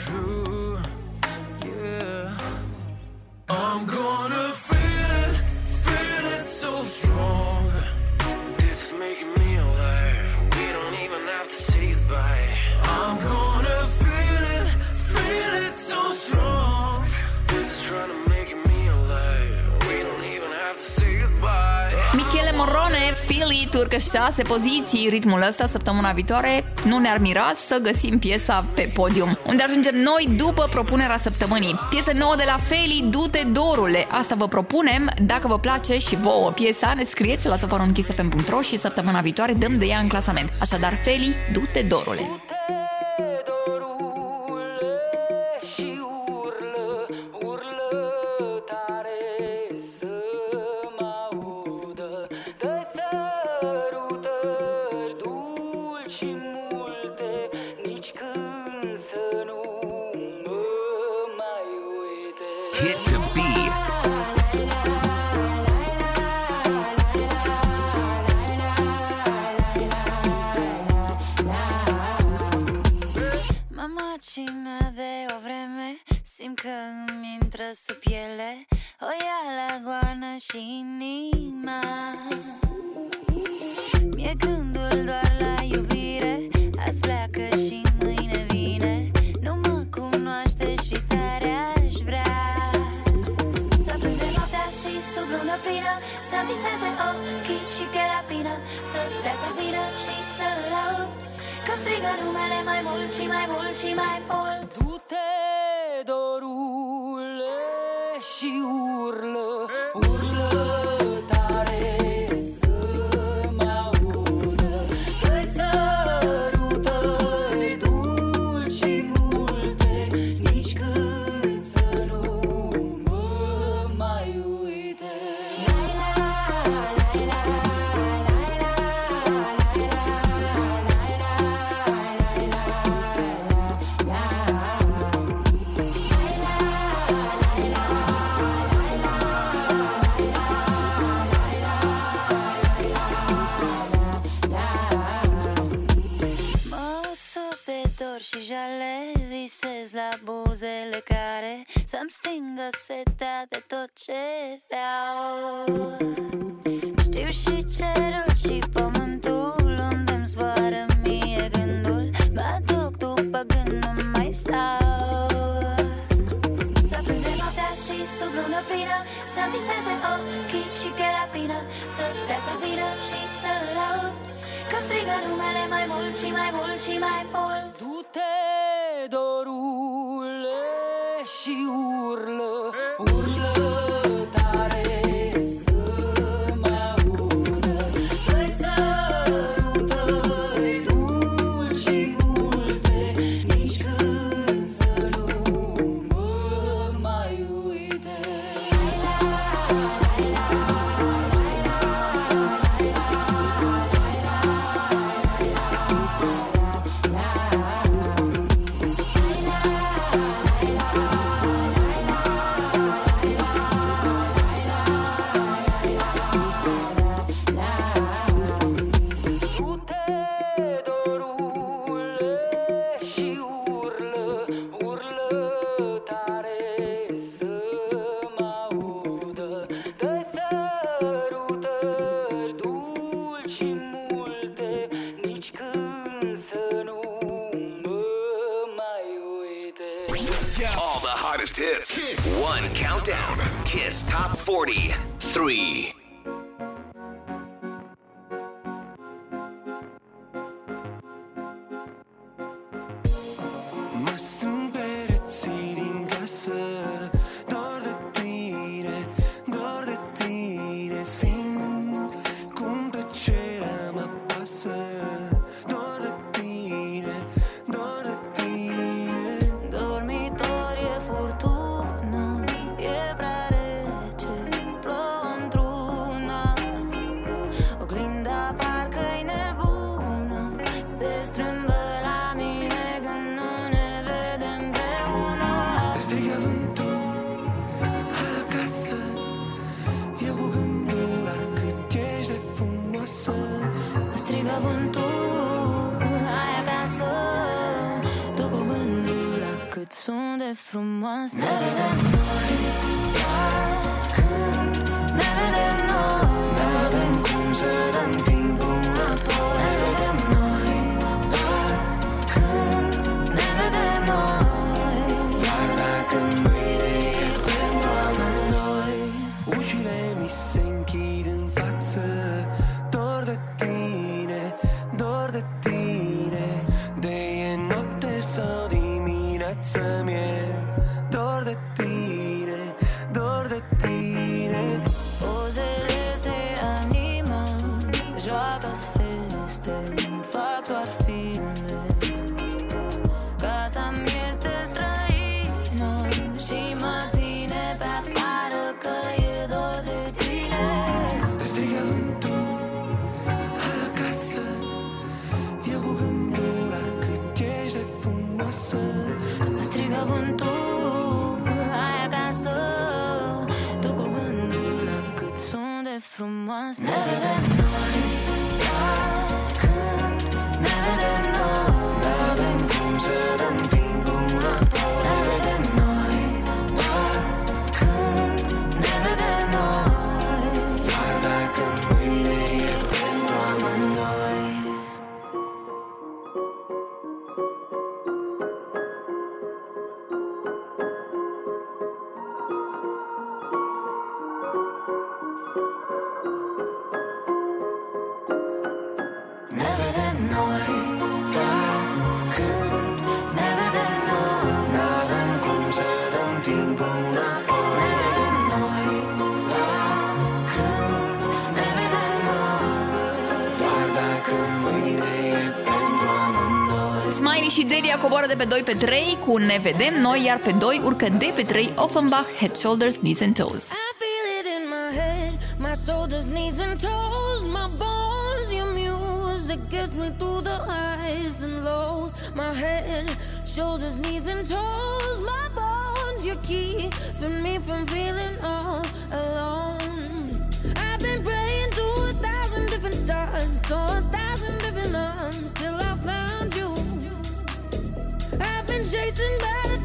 true. că șase poziții ritmul ăsta săptămâna viitoare, nu ne-ar mira să găsim piesa pe podium. Unde ajungem noi după propunerea săptămânii. Piesa nouă de la Feli, Dute Dorule. Asta vă propunem. Dacă vă place și vouă piesa, ne scrieți la toparonchisfm.ro și săptămâna viitoare dăm de ea în clasament. Așadar, Feli, Dute Dorule. Hits. One countdown. Kiss Top 40. Three. Coboară de pe 2 pe 3 cu Ne vedem noi, iar pe 2 urcă de pe 3 Offenbach, Head, Shoulders, Knees and Toes. I feel it in my head, my shoulders, knees, and toes, my bones. Your music gets me through the highs and lows. My head, shoulders, knees, and toes, my bones. You're keeping me from feeling all alone. I've been praying to a thousand different stars, to chasing back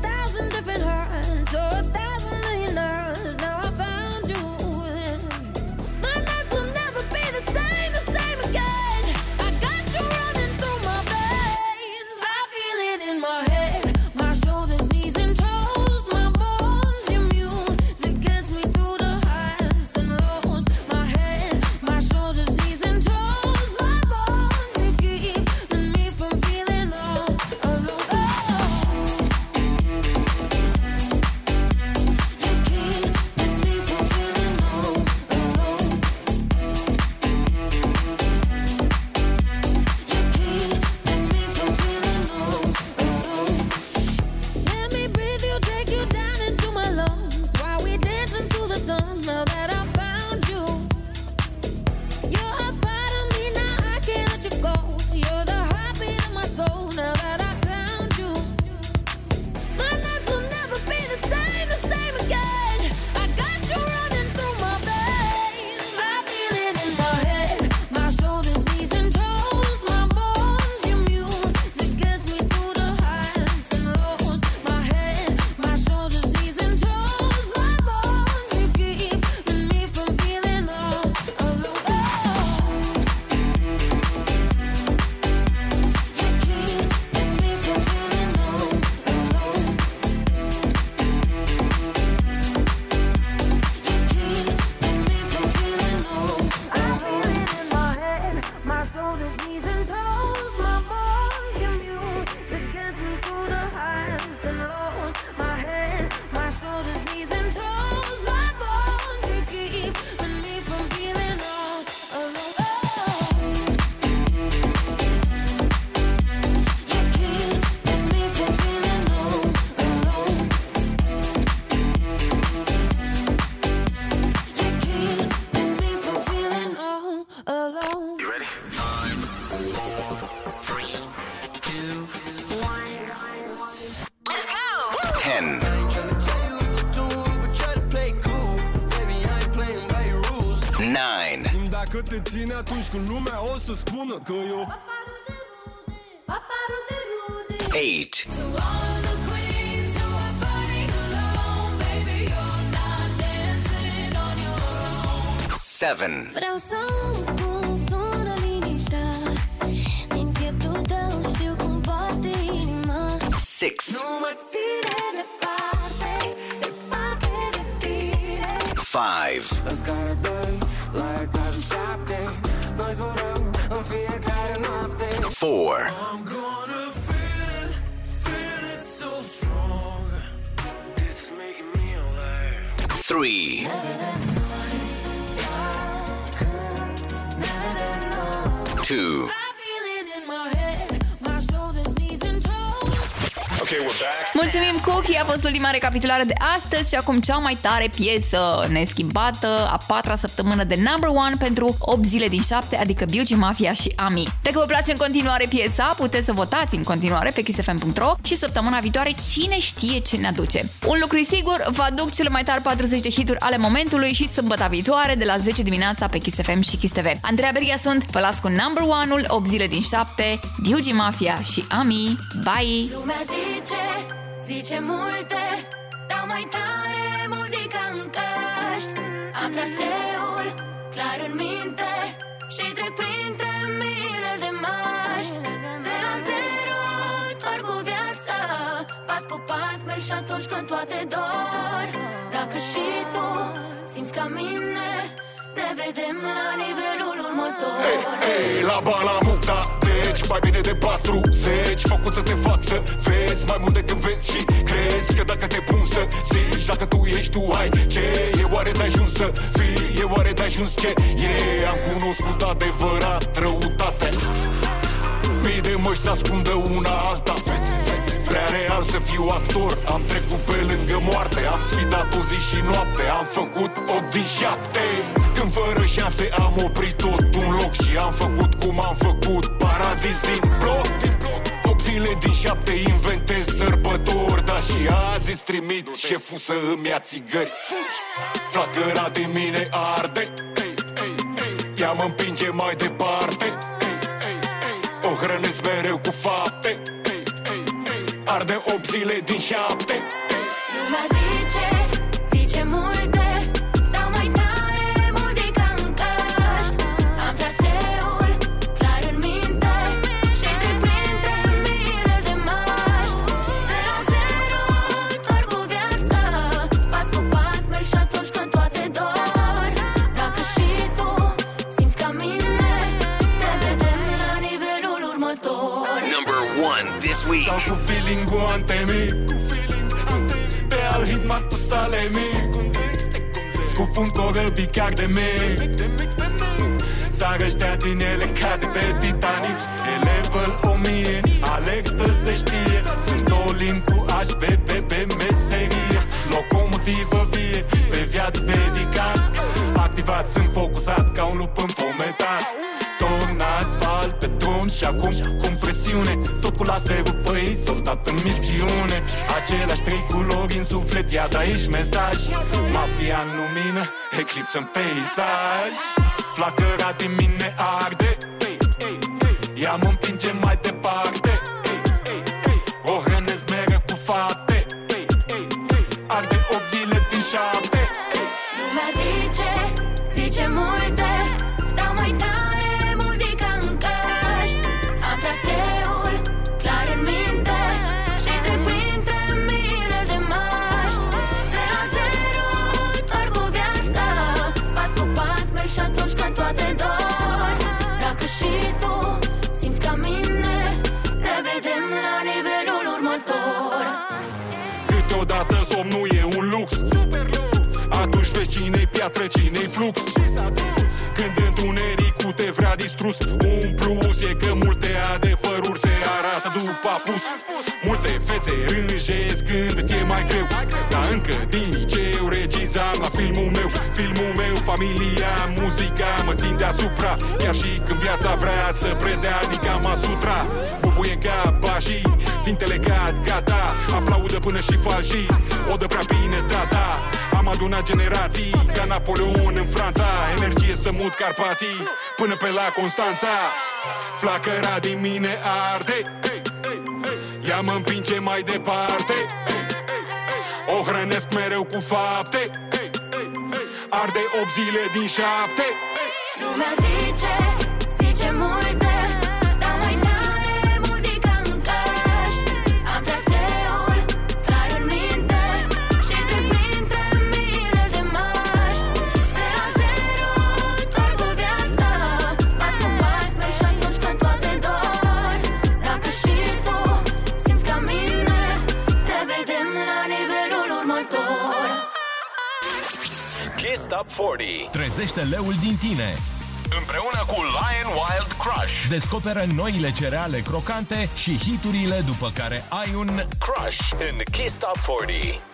Simt Dacă te ține atunci când lumea o să spună că eu eight, seven, Vreau să recapitulare de astăzi și acum cea mai tare piesă neschimbată, a patra săptămână de number one pentru 8 zile din 7, adică Beauty Mafia și Ami. Dacă vă place în continuare piesa, puteți să votați în continuare pe kissfm.ro și săptămâna viitoare cine știe ce ne aduce. Un lucru e sigur, vă aduc cele mai tari 40 de hituri ale momentului și sâmbătă viitoare de la 10 dimineața pe Kiss FM și Kiss TV. Andreea Berghia sunt, vă las cu number one-ul 8 zile din 7, Beauty Mafia și Ami. Bye! Lumea zice, zice multe Dau mai tare muzica în căști. Am traseul clar în minte Și trec printre mile de maști. De la zero, doar cu viața Pas cu pas merg și atunci când toate dor. Dacă și tu simți ca mine Ne vedem la nivelul următor. Ei, la bala muca Deci mai bine de 40 Făcut să te fac să vezi Mai mult decât vezi și crezi Că dacă te pun să zici Dacă tu ești, tu ai ce E oare de ajuns să fii E oare de ajuns ce? E Am cunoscut adevărat răutate. Mii de măști se ascundă una alta Fețe Prea real să fiu actor Am trecut pe lângă moarte Am sfidat o zi și noapte Am făcut 8 din 7 Când fără șanse am oprit tot un loc Și am făcut cum am făcut Paradis din bloc. 8 zile din 7 inventez sărbători Dar și azi îți trimit șeful să îmi ia țigări. Flacăra de mine arde Ea mă împinge mai departe. O hrănesc mereu cu fapte Arde 8 zile din 7 Stau cu feeling-ul antemic Pe al hit Matusalemi Scufund corăbii chiar de mic Sară ăștia din ele ca de pe Titanic. E level 1000, alertă se știe. Sunt două limbi cu HPP pe meserie. Locomotivă vie, pe viață dedicat Activat, sunt focusat ca un lup înfometat Torn asfalt pe drum și acum cu presiune. Tot cu laserul pe soldat în misiune. Aceleași trei culori în suflet, ia de aici mesaj. Mafia în lumină, eclipsă în peisaj. Flacăra din mine arde. Ea mă împinge mai departe. O hrănesc mereu cu fapte. Arde 8 zile din 7 te vrea distrus Un plus e că multe adevăruri se arată după apus. Multe fețe rânjesc când ți-e mai greu familia, muzica mă țin deasupra Chiar și când viața vrea să predea din Kama Sutra Bubuie în cap pașii, țintele gata, gata. Aplaudă până și falșii, o dă prea bine tata. Am adunat generații ca Napoleon în Franța. Energie să mut Carpații până pe la Constanța. Flacăra din mine arde Ea mă împinge mai departe. O hrănesc mereu cu fapte Arde 8 zile din 7 Lumea zice, zice Top 40 Trezește leul din tine. Împreună cu Lion Wild Crush. Descoperă noile cereale crocante și hiturile după care ai un Crush în Kiss Top 40